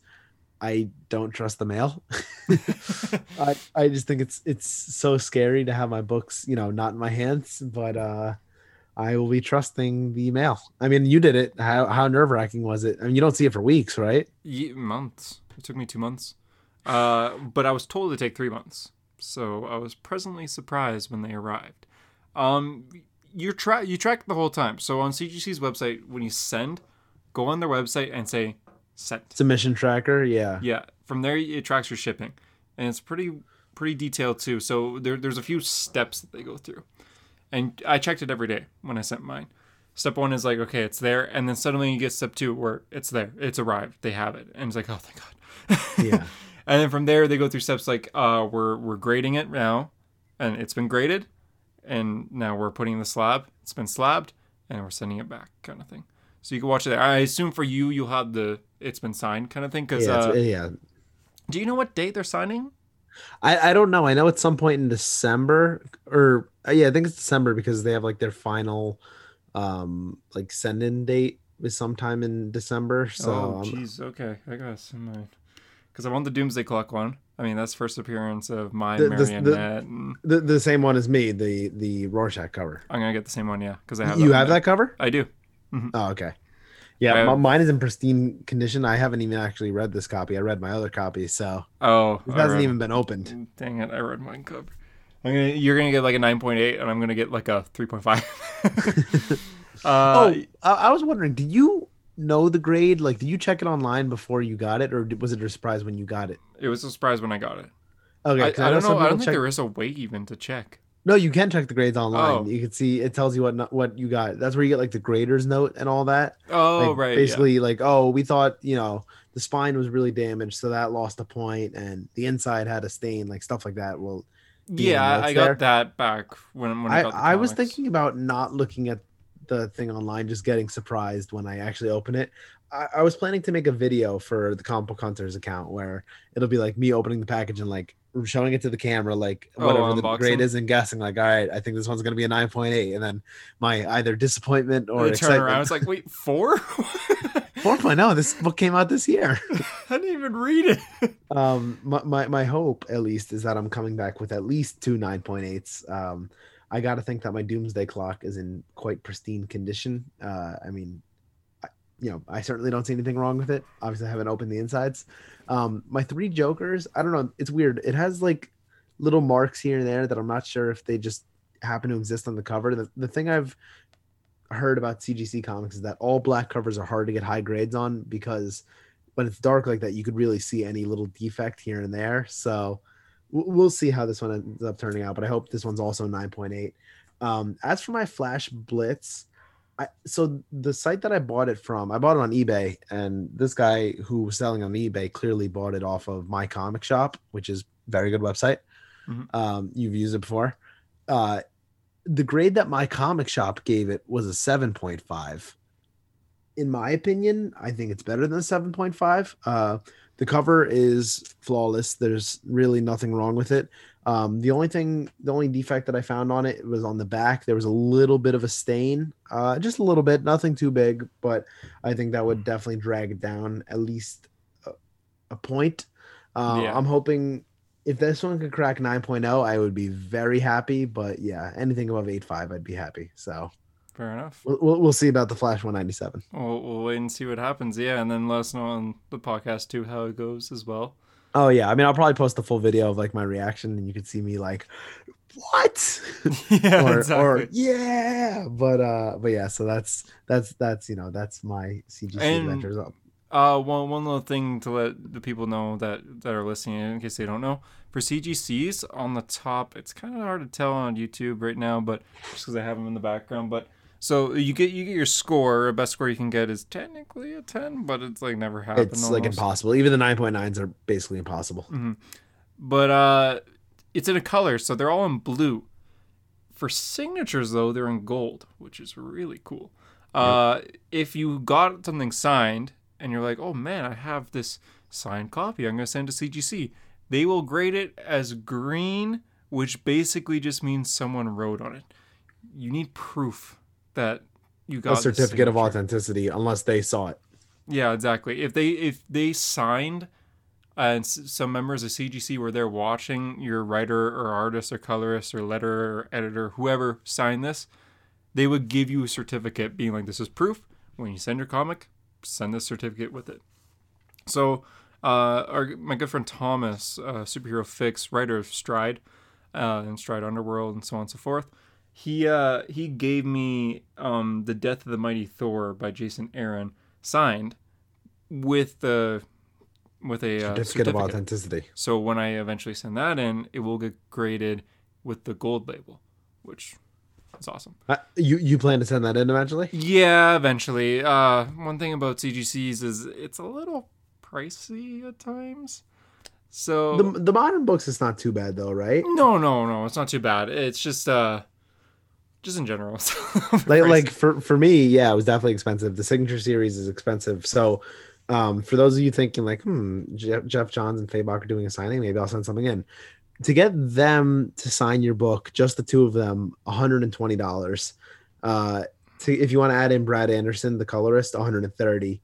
I don't trust the mail. <laughs> <laughs> I, I just think it's it's so scary to have my books, you know, not in my hands, but uh I will be trusting the mail. I mean, you did it. How how nerve wracking was it? I mean, you don't see it for weeks, right? Ye- months. It took me two months. Uh, but I was told to take three months. So I was pleasantly surprised when they arrived. Um, you try you track the whole time. So on CGC's website, when you send, go on their website and say sent. Submission tracker, yeah. Yeah, from there it tracks your shipping, and it's pretty pretty detailed too. So there, there's a few steps that they go through, and I checked it every day when I sent mine. Step one is like, okay, it's there, and then suddenly you get step two where it's there, it's arrived, they have it, and it's like, oh, thank God. <laughs> Yeah. and then from there they go through steps like, uh, we're we're grading it now, and it's been graded, and now we're putting the slab. It's been slabbed, and we're sending it back, kind of thing. So you can watch it there. I assume for you, you'll have the it's been signed kind of thing. Because Yeah, uh, yeah. do you know what date they're signing? I, I don't know. I know at some point in December or uh, yeah, I think it's December because they have like their final um like send in date is sometime in December. So oh, I'm- Okay, I got this in mind. Because I want the Doomsday Clock one. I mean, that's first appearance of my The- the- the- and the the same one as me, the the Rorschach cover. I'm gonna get the same one, yeah. Because I have. you one have that cover? I do. Oh, okay. Yeah, my, mine is in pristine condition. I haven't even actually read this copy. I read my other copy, so Oh, it hasn't read- even been opened. Dang it! I read mine cover. I'm gonna, you're gonna get like a 9.8, and I'm gonna get like a 3.5. <laughs> uh, oh, I, I was wondering, did you know the grade? Like, did you check it online before you got it, or was it a surprise when you got it? it was a surprise when I got it. Okay, I, I don't some know. I don't think there is a way even to check. No, you can check the grades online. Oh. You can see it tells you what what you got. That's where you get like the grader's note and all that. Oh, Like, right. yeah. Basically, like, oh, we thought you know the spine was really damaged, so that lost a point, and the inside had a stain, like stuff like that. Well, Yeah, I, got there. that back when when I, I, I was thinking about not looking at the thing online, just getting surprised when I actually open it. I, I was planning to make a video for the Comic Book Hunters account where it'll be like me opening the package and like showing it to the camera, like Oh, whatever the unboxing? grade is, and guessing like, all right, I think this one's gonna be a nine point eight, and then my either disappointment or I turn excitement. around. It's like, wait, four? <laughs> Four point oh, this book came out this year. <laughs> I didn't even read it. <laughs> um my, my my hope at least is that i'm coming back with at least two 9.8s um i gotta think that my doomsday clock is in quite pristine condition uh i mean you know i certainly don't see anything wrong with it obviously i haven't opened the insides um my three jokers i don't know it's weird it has like little marks here and there that i'm not sure if they just happen to exist on the cover the, the thing i've heard about cgc comics is that all black covers are hard to get high grades on because when it's dark like that, you could really see any little defect here and there. So we'll see how this one ends up turning out. But I hope this one's also 9.8. Um, as for my Flash Blitz, I, so the site that I bought it from, I bought it on eBay, and this guy who was selling on eBay clearly bought it off of My Comic Shop, which is very good website. Mhm. Um, you've used it before. Uh, the grade that My Comic Shop gave it was a 7.5 in my opinion, I think it's better than a 7.5. Uh, the cover is flawless. There's really nothing wrong with it. Um, the only thing, the only defect that I found on it was on the back. There was a little bit of a stain, uh, just a little bit, nothing too big, but I think that would definitely drag it down at least a, a point. Uh, Yeah. I'm hoping if this one could crack 9.0, I would be very happy. But yeah, anything above 8.5, I'd be happy. So Fair enough. we'll, we'll, we'll see about the Flash 197. We'll, we'll wait and see what happens. Yeah, and then let us know on the podcast too how it goes as well. Oh yeah, I mean I'll probably post a full video of like my reaction, and you can see me like, what? <laughs> yeah, or, exactly. or yeah, but uh, but yeah, so that's that's that's you know that's my CGC And- adventures. Uh, one one little thing to let the people know that that are listening in case they don't know. For CGCs on the top, it's kind of hard to tell on YouTube right now, but just because I have them in the background. But so you get you get your score. The best score you can get is technically a ten, but it's like never happened. It's like impossible. Even the nine point nines are basically impossible. But uh, it's in a color, so they're all in blue. For signatures, though, they're in gold, which is really cool. Uh, if you got something signed and you're like, oh man, I have this signed copy, I'm going to send to CGC, they will grade it as green, which basically just means someone wrote on it. You need proof that you got A certificate of authenticity, unless they saw it. Yeah, exactly. If they if they signed and s- some members of CGC were there watching your writer or artist or colorist or letterer or editor, whoever signed this, they would give you a certificate being like, this is proof. When you send your comic, send this certificate with it. So, uh, our, my good friend Thomas, uh, Superhero Fix, writer of Stride uh, and Stride Underworld and so on and so forth, he uh, he gave me um, the Death of the Mighty Thor by Jason Aaron signed with the with a uh, Certificate, certificate. of authenticity. So when I eventually send that in, it will get graded with the gold label, which is awesome. Uh, you you plan to send that in eventually? Yeah, eventually. Uh, one thing about CGCs is it's a little pricey at times. So The the modern books is not too bad though, right? no, no, no, it's not too bad. It's just uh, just in general. <laughs> it's like like for for me yeah it was definitely expensive the signature series is expensive so um for those of you thinking like hmm geoff, geoff johns and Fabok are doing a signing maybe i'll send something in to get them to sign your book just the two of them $120 uh to if you want to add in Brad Anderson, the colorist, 130.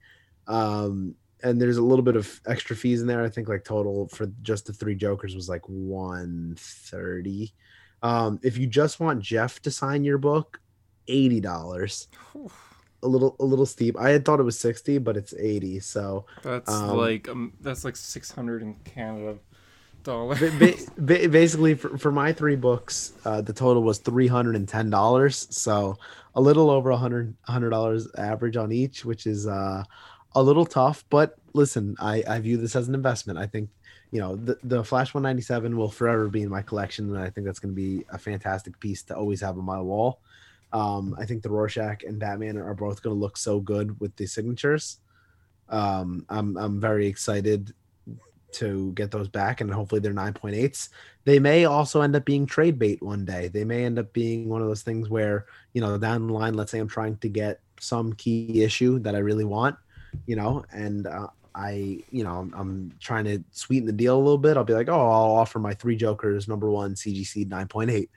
Um, and there's a little bit of extra fees in there. I think like total for just the three Jokers was like 130. Um, if you just want Geoff to sign your book, eighty dollars. A little a little steep. I had thought it was 60, but it's 80. So That's Um, like um, that's like six hundred in Canada dollars. ba- ba- basically for, for my three books, uh, the total was three hundred and ten dollars. So a little over a hundred hundred dollars average on each, which is uh, a little tough. But listen, I, I view this as an investment. I think you know the, the Flash 197 will forever be in my collection, and I think that's going to be a fantastic piece to always have on my wall. Um, I think the Rorschach and Batman are both going to look so good with the signatures. Um, I'm I'm very excited to get those back, and hopefully they're 9.8s. They may also end up being trade bait one day. They may end up being one of those things where you know down the line, let's say I'm trying to get some key issue that I really want, you know, and uh, I, you know, I'm, I'm trying to sweeten the deal a little bit. I'll be like, oh, I'll offer my three Jokers number one CGC 9.8.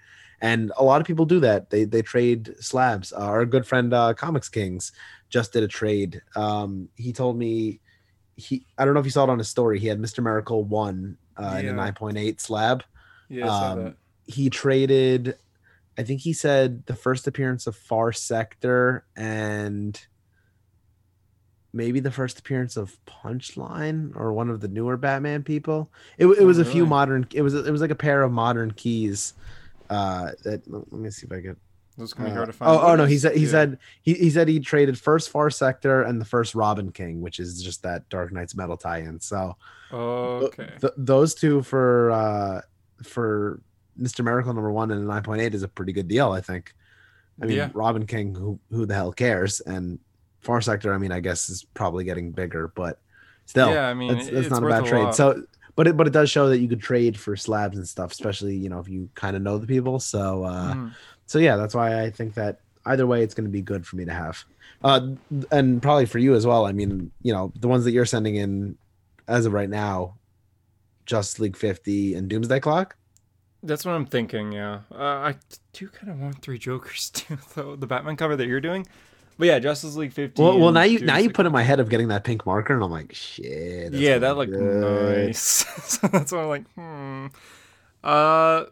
And a lot of people do that. They they trade slabs. Uh, our good friend uh, Comics Kings just did a trade. Um, he told me he I don't know if you saw it on his story. He had Mr. Miracle one uh, in a 9.8 slab. yeah, um. He traded. I think he said the first appearance of Far Sector and maybe the first appearance of Punchline or one of the newer Batman people. It, it Oh, was a few modern. It was it was like a pair of modern keys. Uh, that let me see if I get. Those can be Uh, hard to find. oh, oh no, he said he yeah. said he, he said he traded first Far Sector and the first Robin King, which is just that Dark Nights Metal tie-in. So th- Okay. th- those two for uh for Mr. Miracle number one and nine point eight is a pretty good deal, I think. I mean, Yeah. Robin King, who who the hell cares? And Far Sector, I mean, I guess is probably getting bigger, but still, yeah, I mean, that's, that's it's not a bad trade. lot. So, but it but it does show that you could trade for slabs and stuff, especially you know if you kind of know the people. So, uh, Mhm. so yeah, that's why I think that either way, it's going to be good for me to have, uh, and probably for you as well. I mean, you know, the ones that you're sending in as of right now, Justice League 50 and Doomsday Clock. That's what I'm thinking. Yeah, uh, I do kind of want three Jokers <laughs> too, though. The Batman cover that you're doing, but yeah, Justice League 15. Well, well, now you now you put in my head of getting that pink marker, and I'm like, shit. that's yeah, that looked good. nice. <laughs> so that's why I'm like, hmm. Uh,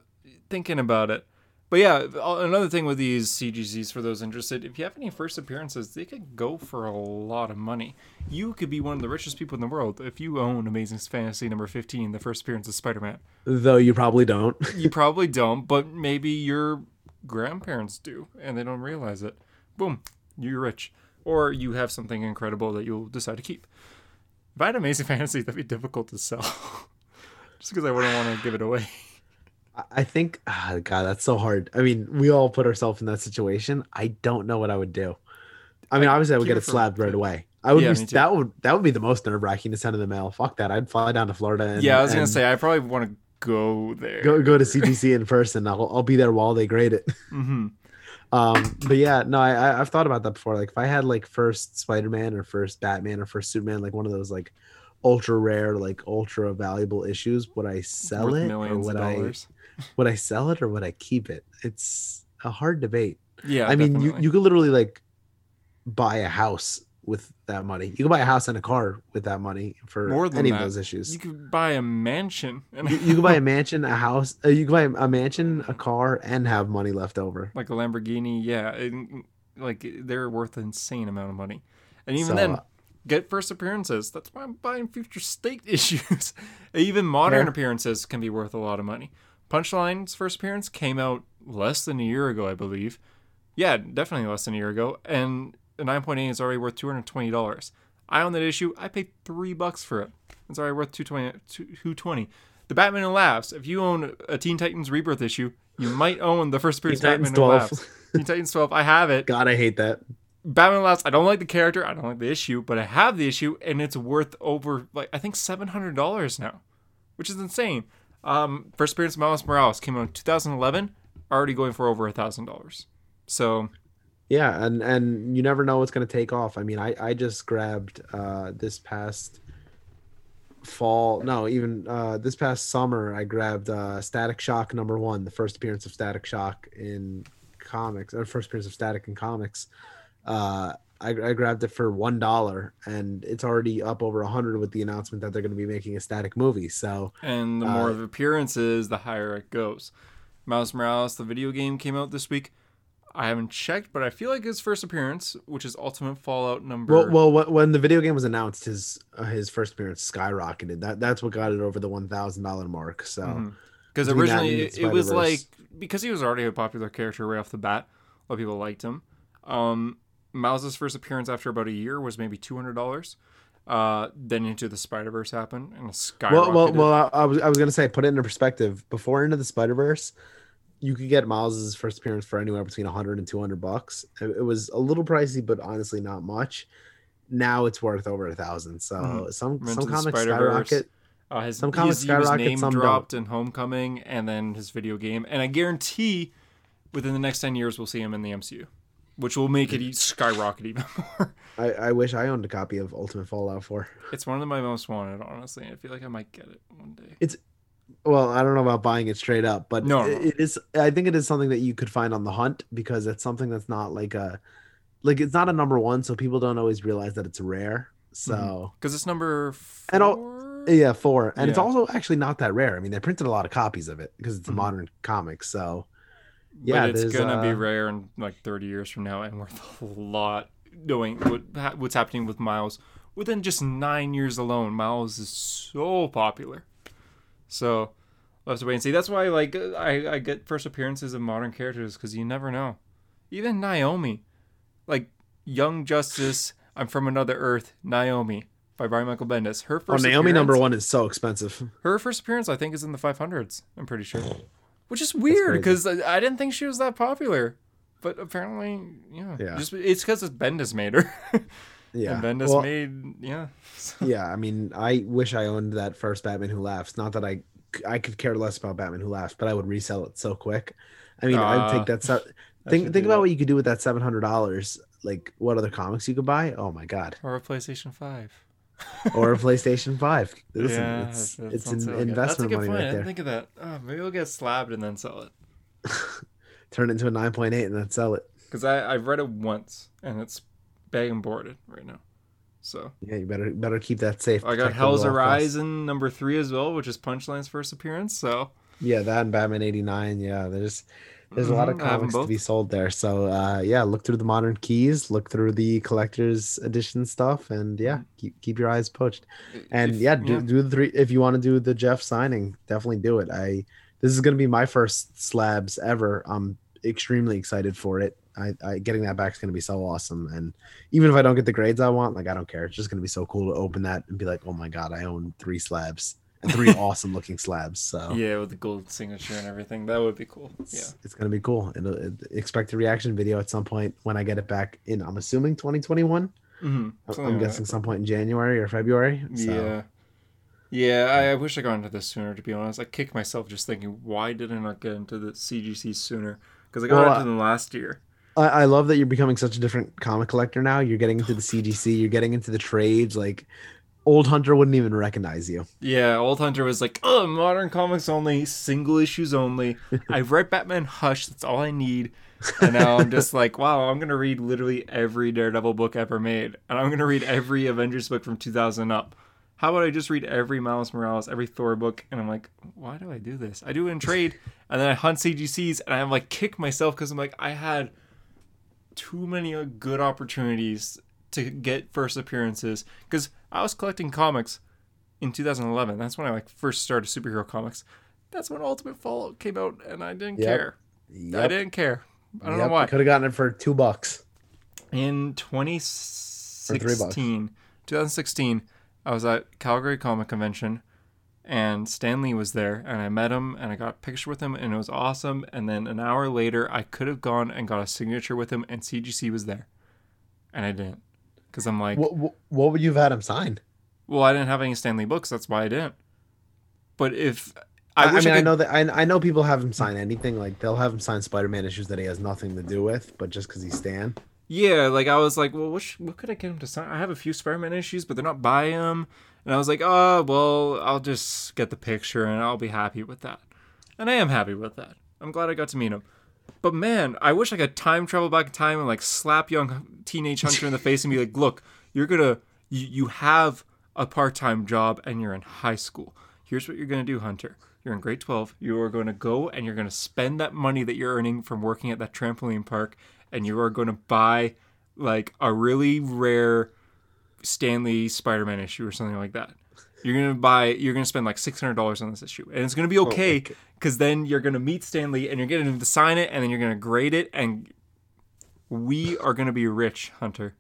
thinking about it. But yeah, another thing with these CGCs for those interested, if you have any first appearances, they could go for a lot of money. You could be one of the richest people in the world if you own Amazing Fantasy number 15, the first appearance of Spider-Man. Though you probably don't. <laughs> You probably <laughs> don't, but maybe your grandparents do, and they don't realize it. Boom, you're rich. Or you have something incredible that you'll decide to keep. If I had Amazing <laughs> Fantasy, that'd be difficult to sell. <laughs> Just because I wouldn't want to give it away. <laughs> I- think, ah, God, that's so hard. I mean, we all put ourselves in that situation. I don't know what I would do. I mean, obviously, I would get it slabbed right away. I would Yeah, be, that would that would be the most nerve wracking to send in the mail. Fuck that. I'd fly down to Florida. And, yeah, I was gonna say I probably want to go there. go go to CGC in person. I'll I'll be there while they grade it. hmm Um, but yeah, no, I I've thought about that before. Like if I had like first Spider Man or first Batman or first Superman, like one of those like ultra rare, like ultra valuable issues, would I sell Worth it or would I would I sell it or would I keep it? It's a hard debate. Yeah, I mean, you, you could literally like buy a house with that money. You can buy a house and a car with that money for More than any that. of those issues. You could buy a mansion and You, you can buy a <laughs> mansion, a house. Uh, you can buy a mansion, a car, and have money left over. like a Lamborghini. Yeah, and, like they're worth an insane amount of money. And even So, then, uh, get first appearances. That's why I'm buying future state <laughs> issues. even modern Yeah. appearances can be worth a lot of money. Punchline's first appearance came out less than a year ago, I believe. Yeah, definitely less than a year ago, and a 9.8 is already worth $220. I own that issue. I paid three bucks for it. It's already worth 220. 220. The Batman and Laughs. If you own a Teen Titans Rebirth issue, you might own the first appearance of Titans Batman and 12. Laughs. Teen Titans 12. I have it. God, I hate that. Batman Laughs. I don't like the character. I don't like the issue, but I have the issue, and it's worth over like I think seven hundred dollars now, which is insane. Um, first appearance of Miles Morales came out in 2011, already going for over a thousand dollars. So Yeah, and and you never know what's gonna take off. I mean, I I just grabbed uh this past fall, no, even uh this past summer, I grabbed uh Static Shock number one, the first appearance of Static Shock in comics, or first appearance of Static in comics Uh, I, I grabbed it for one dollar, and it's already up over a hundred with the announcement that they're going to be making a static movie. So And the more Uh, of appearances, the higher it goes. Miles Morales, the video game, came out this week. I haven't checked, but I feel like his first appearance, which is Ultimate Fallout number. Well, well, when the video game was announced, his uh, his first appearance skyrocketed. That that's what got it over the one thousand dollar mark. So Because that originally it, it was like because he was already a popular character right off the bat, a lot of people liked him. Um, Miles' first appearance after about a year was maybe two hundred dollars. Uh, then Into the Spider Verse happened and skyrocketed. well, well, well. I, I was I was gonna say put it into perspective. Before Into the Spider Verse, you could get Miles's first appearance for anywhere between 100 and 200 bucks. It, it was a little pricey, but honestly not much. Now it's worth over a thousand. So Mhm. some Into some comics skyrocket. Uh, his, Some comics he was skyrocket, name some dropped in Homecoming, and then his video game. And I guarantee, within the next ten years, we'll see him in the MCU, which will make it e- skyrocket even <laughs> more. I, I wish I owned a copy of Ultimate Fallout 4. It's one of my most wanted, honestly. I feel like I might get it one day. Well, I don't know about buying it straight up, but No, it is. I think it is something that you could find on the hunt because it's something that's not like a, like it's not a number one, so people don't always realize that it's rare. So Because it's number four. And I'll- yeah, four, and it's also actually not that rare. I mean, they printed a lot of copies of it because it's a Mhm. modern comic. So yeah, yeah, it's gonna be uh, rare in like 30 years from now and worth a lot. Knowing what what's happening with Miles within just nine years alone, Miles is so popular. So we'll have to wait and see. That's why like I I get first appearances of modern characters because you never know. Even Naomi, like Young Justice, I'm from Another Earth, Naomi by Brian Michael Bendis. Her first. oh, Naomi number one is so expensive. Her first appearance, I think, is in the 500s. I'm pretty sure. Which is weird because I, I didn't think she was that popular, but apparently, yeah. Yeah. Just it's because it's Bendis made her. <laughs> Yeah, and Bendis Well, made yeah. <laughs> yeah. I mean, I wish I owned that first Batman Who Laughs. Not that I, I could care less about Batman Who Laughs, but I would resell it so quick. I mean, I'd Ah, take that. Se- <laughs> think think about that. what you could do with that seven hundred dollars. Like what other comics you could buy? Oh my god! Or a PlayStation Five. <laughs> Or a PlayStation Five. Listen, yeah, it's that it's an investment That's a good money point. I right didn't there. think of that. Oh, maybe we'll get slabbed and then sell it. Turn it into a nine point eight and then sell it. Because I I've read it once and it's bag and boarded right now. So Yeah, you better better keep that safe. I got Hell's. Horizon number three as well, which is Punchline's first appearance. So Yeah, that and Batman eighty nine. Yeah, there's there's a lot of Mhm, 'em comics to be sold there. So uh, yeah, look through the modern keys, look through the collector's edition stuff, and yeah, keep keep your eyes poached. And If- yeah, do, do the three if you want to do the Geoff signing, definitely do it. I this is gonna be my first slabs ever. I'm extremely excited for it. I, I getting that back is gonna be so awesome. And even if I don't get the grades I want, like I don't care. It's just gonna be so cool to open that and be like, oh my god, I own three slabs and three <laughs> awesome looking slabs. So Yeah, with the gold signature and everything. That would be cool. Yeah. it's, it's gonna be cool. It'll, it, expect a reaction video at some point when I get it back in. I'm assuming 2021. Mm-hmm. I'm- I'm guessing some point in January or February. So. Yeah. Yeah, I, I wish I got into this sooner, to be honest. I kick myself just thinking, why did I not get into the CGC sooner? Because I got Well, into them last year. I, I love that you're becoming such a different comic collector now. You're getting into the CGC. You're getting into the trades. Like old Hunter wouldn't even recognize you. Yeah, Old Hunter was like, oh, modern comics only, single issues only. I've read Batman Hush, that's all I need. And now I'm just like, wow, I'm going to read literally every Daredevil book ever made. And I'm going to read every Avengers book from 2000 up. How about I just read every Miles Morales, every Thor book? And I'm like, why do I do this? I do it in trade. And then I hunt CGCs and I'm like, kick myself because I'm like, I had too many uh, good opportunities to get first appearances. Because I was collecting comics in 2011. That's when I like first started superhero comics. That's when Ultimate Fallout came out, and I didn't Yep. care. I didn't care. I don't Yep, know why. Could have gotten it for two bucks. In bucks. 2016, 2016, I was at Calgary Comic Convention, and Stan Lee was there, and I met him, and I got a picture with him, and it was awesome. And then an hour later, I could have gone and got a signature with him, and CGC was there, and I didn't, because I'm like, What, what, what would you have had him sign? well, I didn't have any Stan Lee books, that's why I didn't. But if I, I, I mean, I, could- know that I, I know people have him sign anything. Like they'll have him sign Spider-Man issues that he has nothing to do with, but just because he's Stan. Yeah, like I was like, well, what, sh- what could I get him to sign? I have a few Spider-Man issues, but they're not by him. And I was like, oh, well, I'll just get the picture and I'll be happy with that. And I am happy with that. I'm glad I got to meet him. But man, I wish I could time travel back in time and like slap young teenage Hunter in the face and be like, "Look, you're gonna you, you have a part-time job and you're in high school. Here's what you're gonna do, Hunter. You're in grade 12. You are to go and you're to spend that money that you're earning from working at that trampoline park and you are to buy like a really rare Stan Lee Spider-Man issue or something like that. You're gonna buy. You're gonna spend like six hundred dollars on this issue, and it's gonna be oh, okay okay. because then you're gonna meet Stan Lee and you're getting him to sign it, and then you're gonna grade it, and we are gonna be rich, Hunter.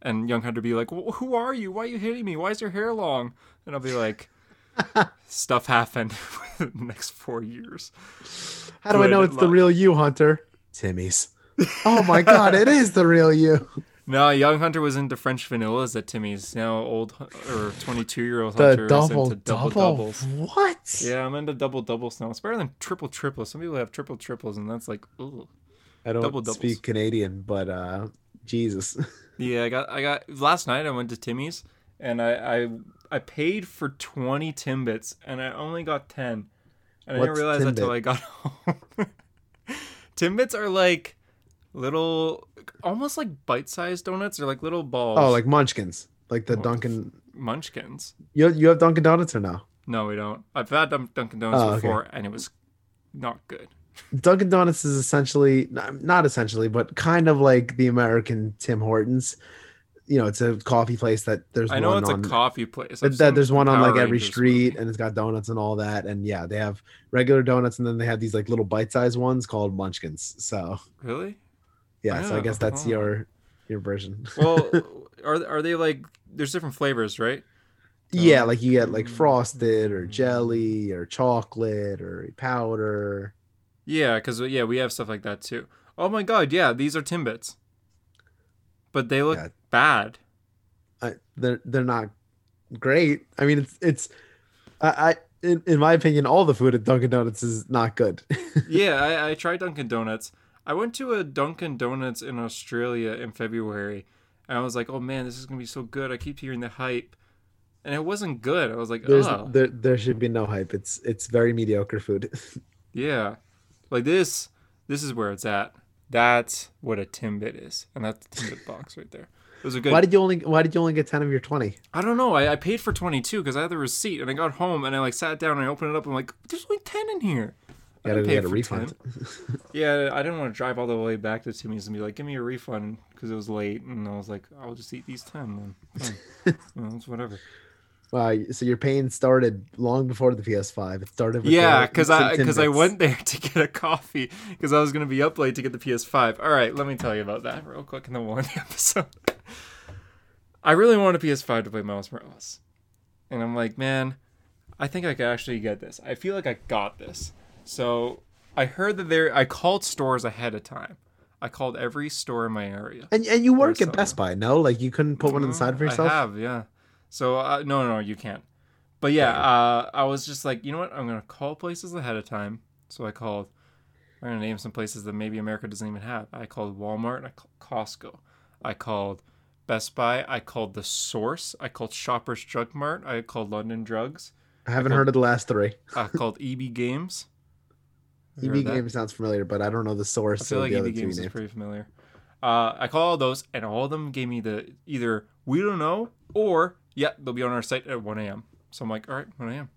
And young Hunter be like, "Wh- "Who are you? Why are you hitting me? Why is your hair long?" And I'll be like, <laughs> "Stuff happened <laughs> in the next four years." How do I know it's the real you, Hunter? Timmy's. Oh my god, it is the real you. No, young Hunter was into French vanillas at Timmy's. Now old or 22 year old The Hunter is into double double. doubles. What? Yeah, I'm into double doubles now. It's better than triple triples. Some people have triple triples, and that's like, ooh. I don't double doubles. speak Canadian, but uh Jesus. <laughs> Yeah, I got, I got. Last night I went to Timmy's, and I, I, I paid for 20 Timbits, and I only got 10, and I didn't What's realize that till Timbit? I got <laughs> home. Timbits are like little, almost like bite-sized donuts. They're like little balls. Oh, like Munchkins, like the. Dunkin'. Munchkins. You you have Dunkin' Donuts or no? No, we don't. I've had Dun- Dunkin' Donuts Oh, okay. before, and it was not good. Dunkin' Donuts is essentially not essentially, but kind of like the American Tim Hortons. You know, it's a coffee place that there's I know one it's on a coffee place. I've that there's one on like every Rangers street movie. and it's got donuts and all that. And yeah, they have regular donuts and then they have these like little bite-sized ones called munchkins. So Really? Yeah, so I guess that's oh. your your version. <laughs> Well, are are they like? There's different flavors, right? yeah, Um, like you get like frosted or jelly or chocolate or powder. Yeah, because yeah, we have stuff like that too. Oh my god, yeah, these are Timbits, but they look Yeah. bad. I, they're they're not great. I mean, it's it's I, I in, in my opinion, all the food at Dunkin' Donuts is not good. <laughs> yeah, I, I tried Dunkin' Donuts. I went to a Dunkin' Donuts in Australia in February, and I was like, oh man, this is gonna be so good. I keep hearing the hype, and it wasn't good. I was like, There's oh, there there should be no hype. It's it's very mediocre food. <laughs> yeah, like this. This is where it's at. That's what a Timbit is, and that's the Timbit box <laughs> right there. Those are good. why did you only Why did you only get ten of your twenty? I don't know. I, I paid for 22 because I had the receipt and I got home and I like sat down and I opened it up and I'm like, there's only 10 in here. I Gotta get a refund. <laughs> Yeah, I didn't want to drive all the way back to Timmy's and be like, give me a refund because it was late. And I was like, I'll just eat these 10 then. <laughs> It's whatever. Wow, so your pain started long before the PS5. It started. With Yeah, the because I because I went there <laughs> to get a coffee because I was gonna be up late to get the PS5. All right, let me tell you about that real quick, in the the episode. I really wanted a PS5 to play Miles Morales, and I'm like, man, I think I could actually get this. I feel like I got this. So I heard that there. I called stores ahead of time. I called every store in my area. And and you work at Best Buy, no? Like you couldn't put one on the side for Mm, yourself. I have, yeah. So uh, no, no, you can't. But yeah, uh, I was just like, you know what? I'm gonna call places ahead of time. So I called. I'm gonna name some places that maybe America doesn't even have. I called Walmart. I called Costco. I called Best Buy. I called the Source. I called Shoppers Drug Mart. I called London Drugs. I haven't called- heard of the last three. I called EB Games. EB heard that? game sounds familiar, but I don't know the source. I feel of like the EB other two Games is names. pretty familiar. Uh, I call all those, and all of them gave me the either we don't know or yeah, they'll be on our site at 1 a.m. So I'm like, all right, 1 a.m.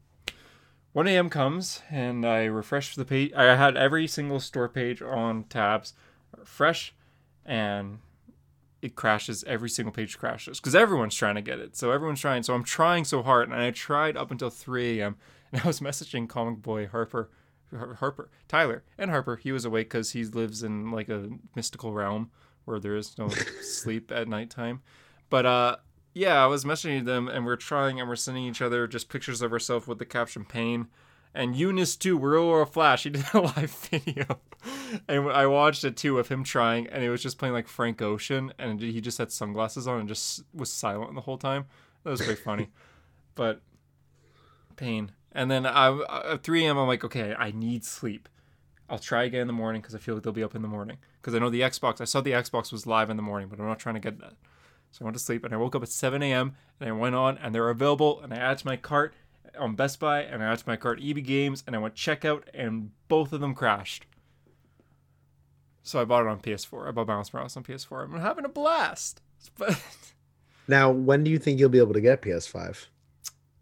1 a.m. comes, and I refresh the page. I had every single store page on tabs, fresh, and it crashes. Every single page crashes because everyone's trying to get it. So everyone's trying. So I'm trying so hard, and I tried up until 3 a.m. <laughs> And I was messaging Comic Boy Harper, Har- Harper, Tyler, and Harper. He was awake because he lives in like a mystical realm where there is no <laughs> sleep at nighttime. But uh, yeah, I was messaging them, and we're trying, and we're sending each other just pictures of ourselves with the caption "pain." And Eunice too, Real Flash, he <laughs> did a live video, and I watched it too of him trying, and it was just playing like Frank Ocean, and he just had sunglasses on and just was silent the whole time. That was pretty funny, <laughs> but pain. And then I uh, at 3 a.m. I'm like, okay, I need sleep. I'll try again in the morning because I feel like they'll be up in the morning. Because I know the Xbox. I saw the Xbox was live in the morning, but I'm not trying to get that. So I went to sleep and I woke up at 7 a.m. and I went on and they're available and I added to my cart on Best Buy and I added to my cart EB Games and I went checkout and both of them crashed. So I bought it on PS4. I bought Miles Morales on PS4. I'm having a blast. <laughs> But Now, when do you think you'll be able to get PS5?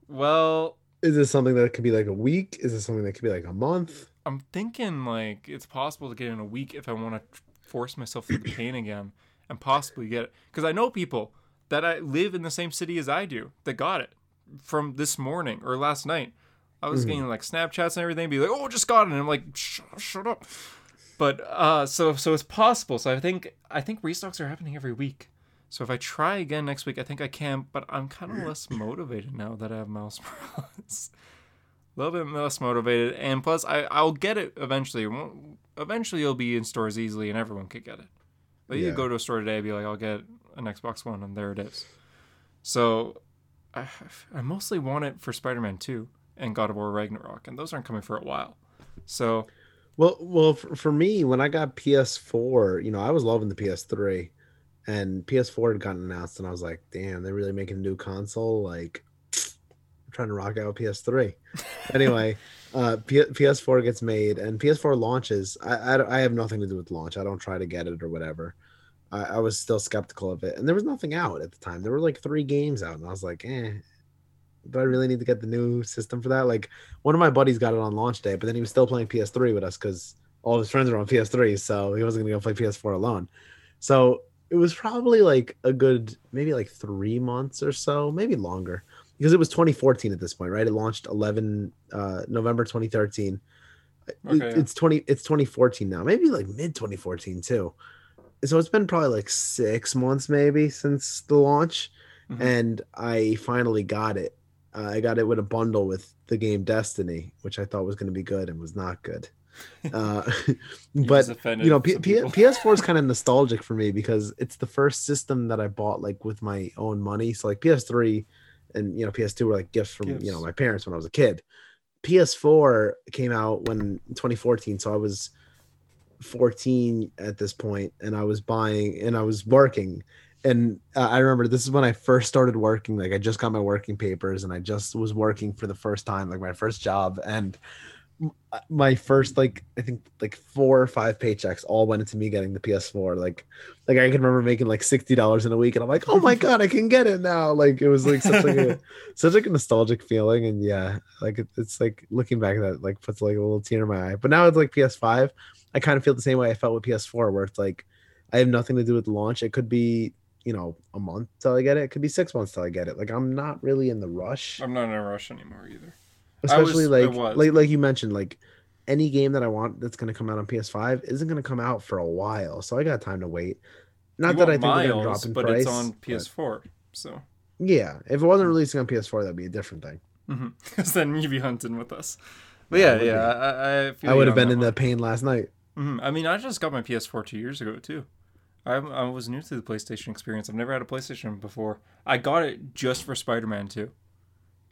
well, Is this something that could be like a week? Is this something that could be like a month? I'm thinking like it's possible to get in a week if I want to force myself through the pain again and possibly get it. Because I know people that I live in the same city as I do that got it from this morning or last night. I was Mhm. getting like Snapchats and everything, be like, "Oh, just got it," and I'm like, "Shut, shut up." But uh, so so it's possible. So I think I think restocks are happening every week. So if I try again next week, I think I can. But I'm kind of mm. less motivated now that I have Miles Morales. A little bit less motivated, and plus I I'll get it eventually. Eventually, it'll be in stores easily, and everyone could get it. But you Yeah. could go to a store today, and be like, "I'll get an Xbox One," and there it is. So, I I mostly want it for Spider-Man Two and God of War Ragnarok, and those aren't coming for a while. So Well, well, for, for me, when I got PS4, you know, I was loving the PS3, and PS4 had gotten announced, and I was like, "Damn, they're really making a new console." Like, I'm trying to rock out PS3. anyway, <laughs> uh, P- PS4 gets made, and PS4 launches. I, I I have nothing to do with launch. I don't try to get it or whatever. I, I was still skeptical of it, and there was nothing out at the time. There were like three games out, and I was like, "Eh." Do I really need to get the new system for that? Like, one of my buddies got it on launch day, but then he was still playing PS3 with us because all his friends were on PS3, so he wasn't gonna go play PS4 alone. So it was probably like a good maybe like three months or so, maybe longer, because it was 2014 at this point, right? It launched 11 uh, November 2013. It- Okay, yeah. It's 20 it's 2014 now, maybe like mid 2014 too. So it's been probably like six months maybe since the launch, Mhm. and I finally got it. Uh, I got it with a bundle with the game Destiny, which I thought was going to be good and was not good. <laughs> Uh, but you know, P- P- PS4 is kind of nostalgic for me because it's the first system that I bought like with my own money. So like PS3 and you know PS2 were like gifts from you know my parents when I was a kid. PS4 came out when 2014, so I was 14 at this point, and I was buying and I was working. And uh, I remember this is when I first started working. Like I just got my working papers, and I just was working for the first time, like my first job, and my first like I think like four or five paychecks all went into me getting the PS4. Like, like I can remember making like sixty dollars in a week, and I'm like, oh my god, I can get it now. Like it was like such like a <laughs> such like a nostalgic feeling, and yeah, like it, it's like looking back at that like puts like a little tear in my eye. But now it's like PS5. I kind of feel the same way I felt with PS4, where it's like I have nothing to do with the launch. It could be you know a month till I get it. It could be six months till I get it. Like I'm not really in the rush I'm not in a rush anymore either. I was- especially like like like you mentioned like any game that i want that's going to come out on ps5 isn't going to come out for a while so i got time to wait not You that i think they're going to drop in but price it's on PS4. So, yeah if it wasn't releasing on ps4 that'd be a different thing <laughs> because then you'd be hunting with us. But Yeah, yeah. I, I, i would have been in one. the pain last night Mhm. I mean, I just got my PS4 two years ago too. I, I was new to the PlayStation experience. I've never had a PlayStation before. I got it just for Spider Man 2.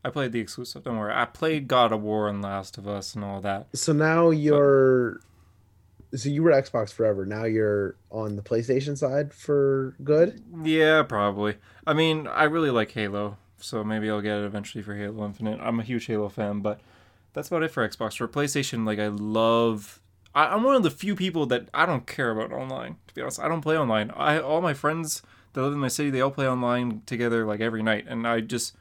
I played the exclusive. Don't worry. I played God of War and Last of Us and all that. so now you're so you were xbox forever now you're on the playstation side for good Yeah, probably. I mean, I really like Halo, so maybe I'll get it eventually for Halo Infinite. I'm a huge Halo fan, but that's about it for Xbox. For PlayStation, like I love. I, I'm one of the few people that I don't care about online. To be honest, I don't play online. I all my friends that live in my city, they all play online together like every night, and I just,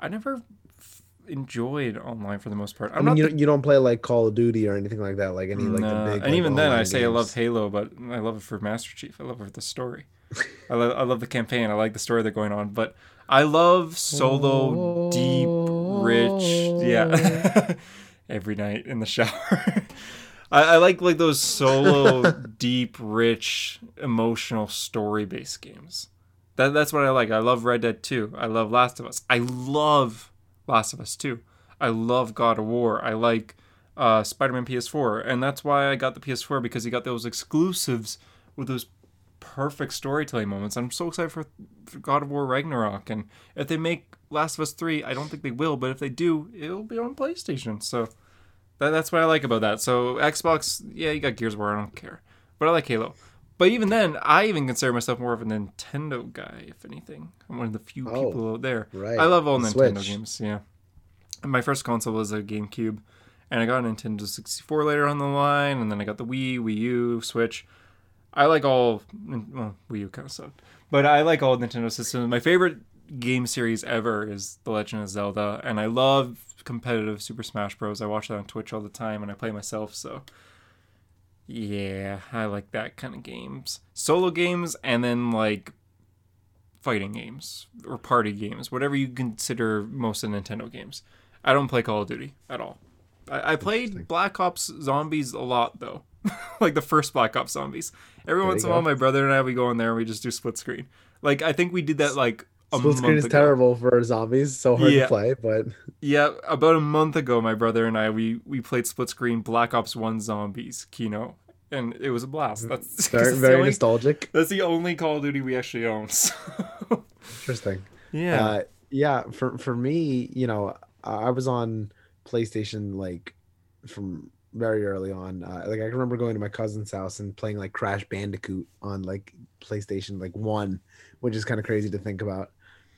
I never f- enjoyed online for the most part. i I'm mean not you, the- don't- you don't play like call of duty or anything like that like any like the big and like, even then, I say I love. Halo, but I love it for Master Chief. I love it for the story. I love I love the campaign. I like the story they're going on, but I love solo, deep, rich. Yeah, <laughs> every night in the shower. <laughs> I, I like like those solo, <laughs> deep, rich, emotional, story based games. That that's what I like. I love Red Dead 2. I love Last of Us. I love Last of Us 2. I love God of War. I like uh, Spider-Man PS4, and that's why I got the PS4 because you got those exclusives with those perfect storytelling moments. I'm so excited for, for God of War Ragnarok, and if they make Last of Us 3, I don't think they will, but if they do, it'll be on PlayStation. So that, that's what I like about that. So Xbox, yeah, you got Gears of War. I don't care, but I like Halo. But even then, I even consider myself more of a Nintendo guy, if anything. I'm one of the few Oh, people out there. right I love all the Nintendo Switch. games. Yeah. And my first console was a GameCube, and I got a Nintendo 64 later on the line, and then I got the Wii, Wii U, Switch. I like all well, Wii U kind of sucked, but I like all Nintendo systems. My favorite game series ever is The Legend of Zelda, and I love competitive Super Smash Bros. I watch that on Twitch all the time, and I play myself. So yeah, I like that kind of games, solo games, and then like fighting games or party games, whatever you consider most of Nintendo games. I don't play Call of Duty at all. I, I played Black Ops Zombies a lot though, <laughs> like the first Black Ops Zombies. Every There once in a while, my brother and I we go in there and we just do split screen. Like I think we did that like a Split screen is ago. terrible for zombies. So hard Yeah. to play, but Yeah, about a month ago, my brother and I we we played split screen Black Ops One Zombies Kino, and it was a blast. That's 'cause <laughs> very that's very only- nostalgic. That's the only Call of Duty we actually own. <laughs> So. Interesting. yeah. Uh, yeah, for for me, you know, I I was on PlayStation like from very early on. Uh, like I remember going to my cousin's house and playing like Crash Bandicoot on like PlayStation like one, which is kind of crazy to think about.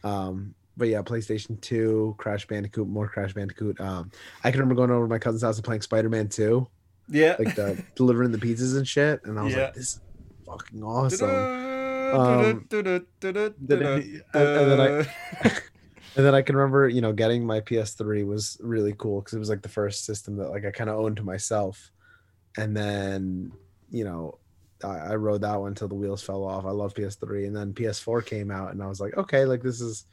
Um, but yeah, PlayStation Two, Crash Bandicoot, more Crash Bandicoot. Um, I can remember going over to my cousin's house and playing Spider Man Two, yeah. like the <laughs> delivering the pizzas and shit, and I was Yeah. like, this is fucking awesome. Um, and- then I- <laughs> <laughs> and then I can remember, you know, getting my PS3 was really cool because it was like the first system that like I kind of owned to myself. And then, you know, I, I rode that one until the wheels fell off. I love PS3, and then PS4 came out, and I was like, okay, like this is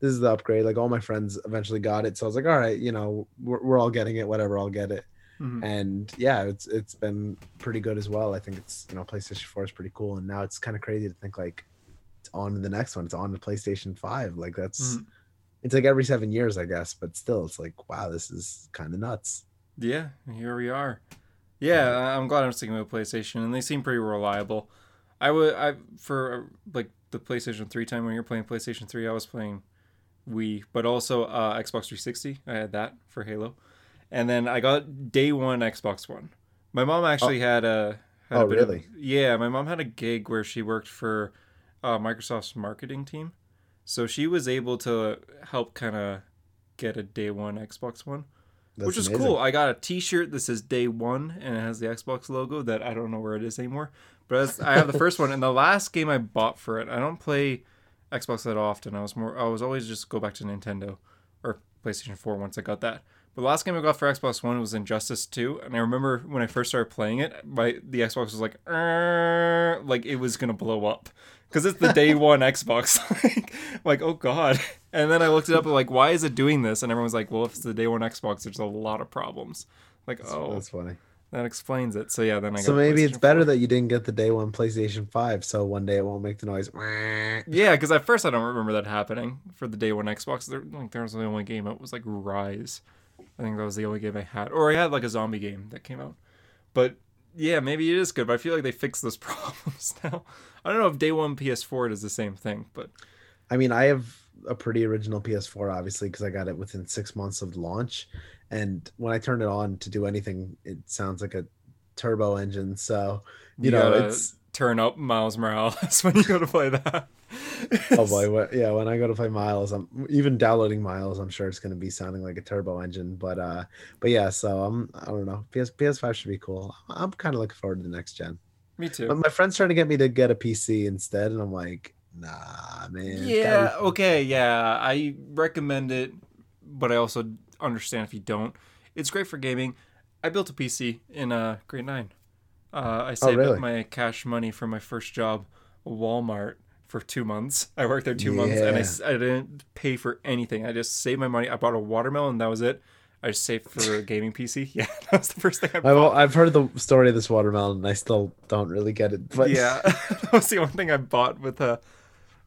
this is the upgrade. Like all my friends eventually got it, so I was like, all right, you know, we're, we're all getting it, whatever, I'll get it. Mhm. And yeah, it's it's been pretty good as well. I think it's you know PlayStation 4 is pretty cool, and now it's kind of crazy to think like it's on to the next one. It's on to PlayStation 5. Like that's Mhm. it's like every seven years, I guess, but still, it's like wow, this is kind of nuts. Yeah, here we are. Yeah, I'm glad I'm sticking with PlayStation, and they seem pretty reliable. I would, I for like the PlayStation Three time when you're playing PlayStation Three, I was playing Wii, but also uh, Xbox 360. I had that for Halo, and then I got day one Xbox One. My mom actually had a. Had Oh, a bit of- really? yeah, my mom had a gig where she worked for uh, Microsoft's marketing team, so she was able to help kind of get a day one Xbox One That's which is amazing. cool. I got a T-shirt that says Day One and it has the Xbox logo that I don't know where it is anymore. But I have the first one and the last game I bought for it. I don't play Xbox that often. I was more. I was always just go back to Nintendo or PlayStation Four once I got that. The last game I got for Xbox One was Injustice Two, and I remember when I first started playing it, my the Xbox was like, like it was gonna blow up because it's the day <laughs> one Xbox. <laughs> like, like, oh god. And then I looked it up, like, why is it doing this? And everyone's like, well, if it's the day one Xbox, there's a lot of problems. Like, oh, That's funny. that explains it. So yeah, then I got So maybe it's better 4. that you didn't get the day one PlayStation 5, so one day it won't make the noise. <laughs> Yeah, because at first I don't remember that happening for the day one Xbox. There, like, there was the only game it was like Ryse. I think that was the only game I had, or I had like a zombie game that came out. But yeah, maybe it is good. But I feel like they fixed those <laughs> problems now. I don't know if day one PS4 does the same thing, but I mean, I have a pretty original PS4, obviously, because I got it within six months of launch. And when I turn it on to do anything, it sounds like a turbo engine. So, you, know, gotta it's turn up Miles Morales <laughs> when you go to play that. <laughs> oh boy, what, yeah. When I go to play Miles, I'm even downloading Miles. I'm sure it's going to be sounding like a turbo engine. But, uh, but yeah. So I'm, I don't know. PS PS5 should be cool. I'm kind of looking forward to the next gen. Me too. But my friend's trying to get me to get a PC instead, and I'm like, nah, man. it's gotta be Yeah, okay, yeah. I recommend it, but I also understand if you don't. It's great for gaming. I built a PC in uh, grade 9. Uh, I saved really? up my cash money from my first job, Walmart, for two months. <laughs> I worked there two months and I, Yeah. I didn't pay for anything. I just saved my money. I bought a watermelon, that was it. I just saved for a gaming PC. <laughs> Yeah, that was the first thing I I've, bought. I've heard the story of this watermelon, and I still don't really get it. But yeah, <laughs> that was the only thing I bought with uh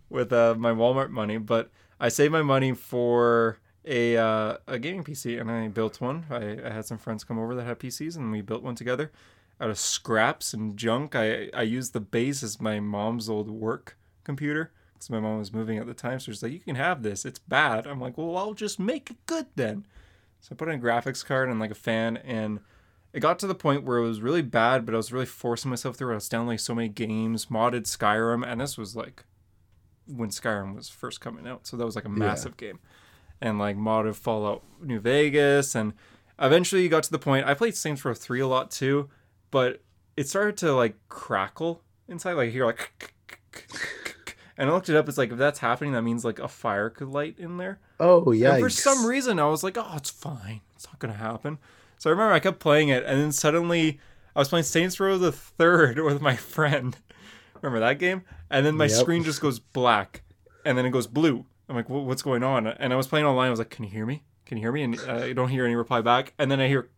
with uh my Walmart money. But I saved my money for a uh, a gaming PC, and I built one. I, I had some friends come over that had PCs, and we built one together out of scraps and junk. I I used the base as my mom's old work computer because my mom was moving at the time. So she's like, "You can have this. It's bad." I'm like, "Well, I'll just make it good then." So I put in a graphics card and like a fan, and it got to the point where it was really bad, but I was really forcing myself through. it. I was downloading so many games, modded Skyrim, and this was like when Skyrim was first coming out, so that was like a massive game, and like modded Fallout New Vegas, and eventually you got to the point. I played Saints Row three a lot too, but it started to like crackle inside. Like here, like, <laughs> and I looked it up. It's like if that's happening, that means like a fire could light in there. Oh yeah. And for some reason, I was like, oh, it's fine. It's not gonna happen. So I remember I kept playing it, and then suddenly I was playing Saints Row the Third <laughs> with my friend. Remember that game? And then my Yep. screen just goes black, and then it goes blue. I'm like, what's going on? And I was playing online. I was like, can you hear me? Can you hear me? And uh, I don't hear any reply back. And then I hear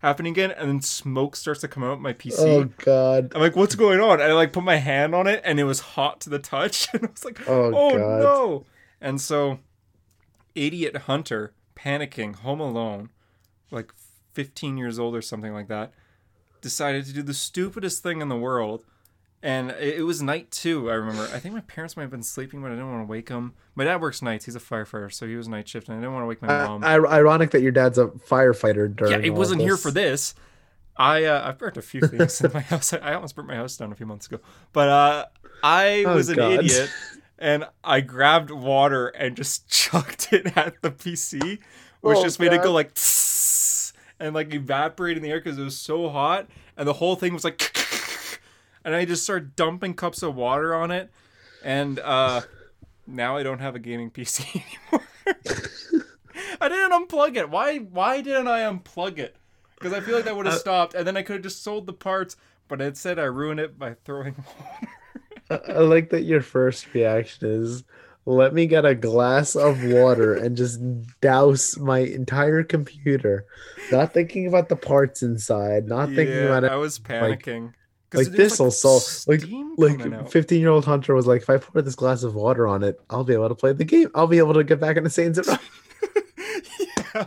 happening again, and then smoke starts to come out my PC. Oh god. I'm like, what's going on? And I like put my hand on it, and it was hot to the touch, <laughs> and I was like, Oh, oh no! And so, idiot Hunter panicking, home alone, like 15 years old or something like that, decided to do the stupidest thing in the world. And it, was night two. I remember. I think my parents might have been sleeping, but I didn't want to wake them. My dad works nights. He's a firefighter, so he was night shift, and I didn't want to wake my Uh, mom. I- ironic that your dad's a firefighter during. Yeah, it all wasn't here for this. I uh, I've burnt a few things in my <laughs> house. I almost burnt my house down a few months ago. But uh, I Oh, was an God. idiot, <laughs> and I grabbed water and just <laughs> chucked it at the PC, which Oh, just made it go like and like evaporate in the air because it was so hot, and the whole thing was like, and I just started dumping cups of water on it, and uh, now I don't have a gaming <laughs> PC anymore. I didn't unplug it. Why? Why didn't I unplug it? Because I feel like that would have Uh, stopped, and then I could have just sold the parts. But instead, I ruined it by throwing <laughs> water. I like that your first reaction is, "Let me get a glass of water and just douse my entire computer," not thinking about the parts inside, not thinking yeah, about it. I was panicking. 'Cause like this'll solve- like- Like fifteen year old Hunter was like, "If I pour this glass of water on it, I'll be able to play the game. I'll be able to get back into Saints Row." <laughs> yeah.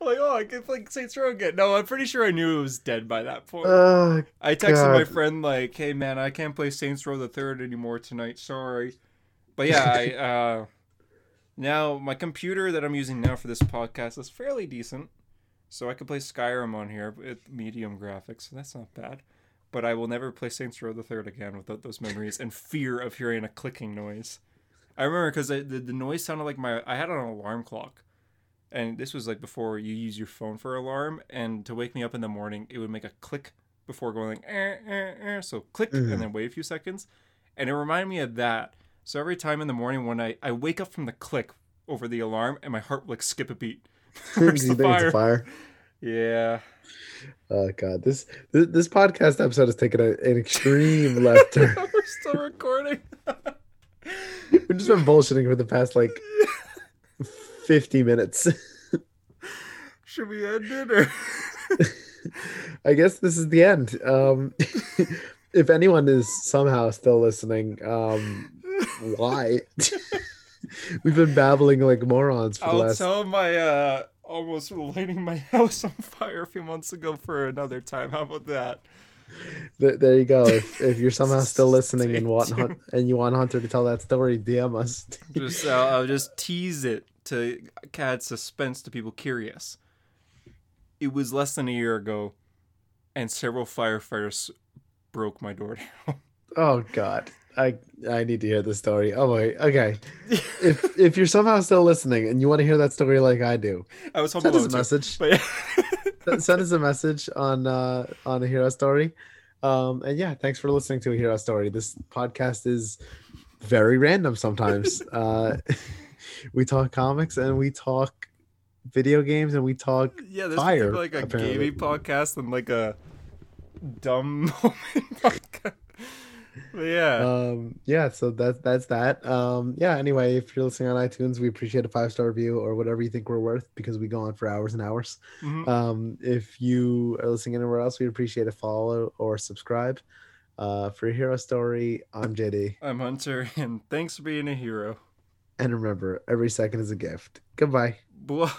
I'm like, oh, I can play Saints Row again. No, I'm pretty sure I knew it was dead by that point. I texted my friend like, "Hey man, I can't play Saints Row the Third anymore tonight. Sorry." But yeah, I <laughs> uh now my computer that I'm using now for this podcast is fairly decent, so I can play Skyrim on here with medium graphics. So that's not bad. But I will never play Saints Row the Third again without those memories and fear of hearing a clicking noise. I remember because the, the noise sounded like my I had an alarm clock, and this was like before you use your phone for alarm, and to wake me up in the morning, it would make a click before going like eh, eh, eh. so click Mhm. and then wait a few seconds, and it reminded me of that. So every time in the morning when I I wake up from the click over the alarm, and my heart will like skip a beat. <laughs> Where's <laughs> the fire? fire? Yeah. Oh god, this this, podcast episode has taken a, an extreme <laughs> left turn. <laughs> We're still recording. <laughs> We've just been bullshitting for the past like fifty minutes. Should we end it or? I guess this is the end. Um, if anyone is somehow still listening, um, why? We've been babbling like morons for the I'll last. tell my uh almost lighting my <laughs> house on fire a few months ago for another time. How about that? Th- there you go. If, if you're somehow <laughs> still listening and want and you want Hunter to tell that story, DM us. <laughs> Just uh, I'll just tease it to add suspense to people curious. It was less than a year ago, and several firefighters broke my door down. Oh God, I I need to hear the story. Oh wait, okay. If if you're somehow still listening and you want to hear that story like I do, I was send us a message. But yeah. <laughs> send us a message on uh on a hero story um and yeah thanks for listening to a hero story this podcast is very random sometimes <laughs> uh <laughs> we talk comics and we talk video games and we talk fire. Yeah, there's Fire, like a apparently. gaming podcast and like a dumb moment podcast. <laughs> Yeah, um yeah so that's that's that um yeah anyway if you're listening on itunes we appreciate a five star review or whatever you think we're worth because we go on for hours and hours Mhm. um if you are listening anywhere else we'd appreciate a follow or subscribe uh for hero story i'm jd I'm Hunter, <laughs> and thanks for being a hero. And remember, every second is a gift. Goodbye. Blah.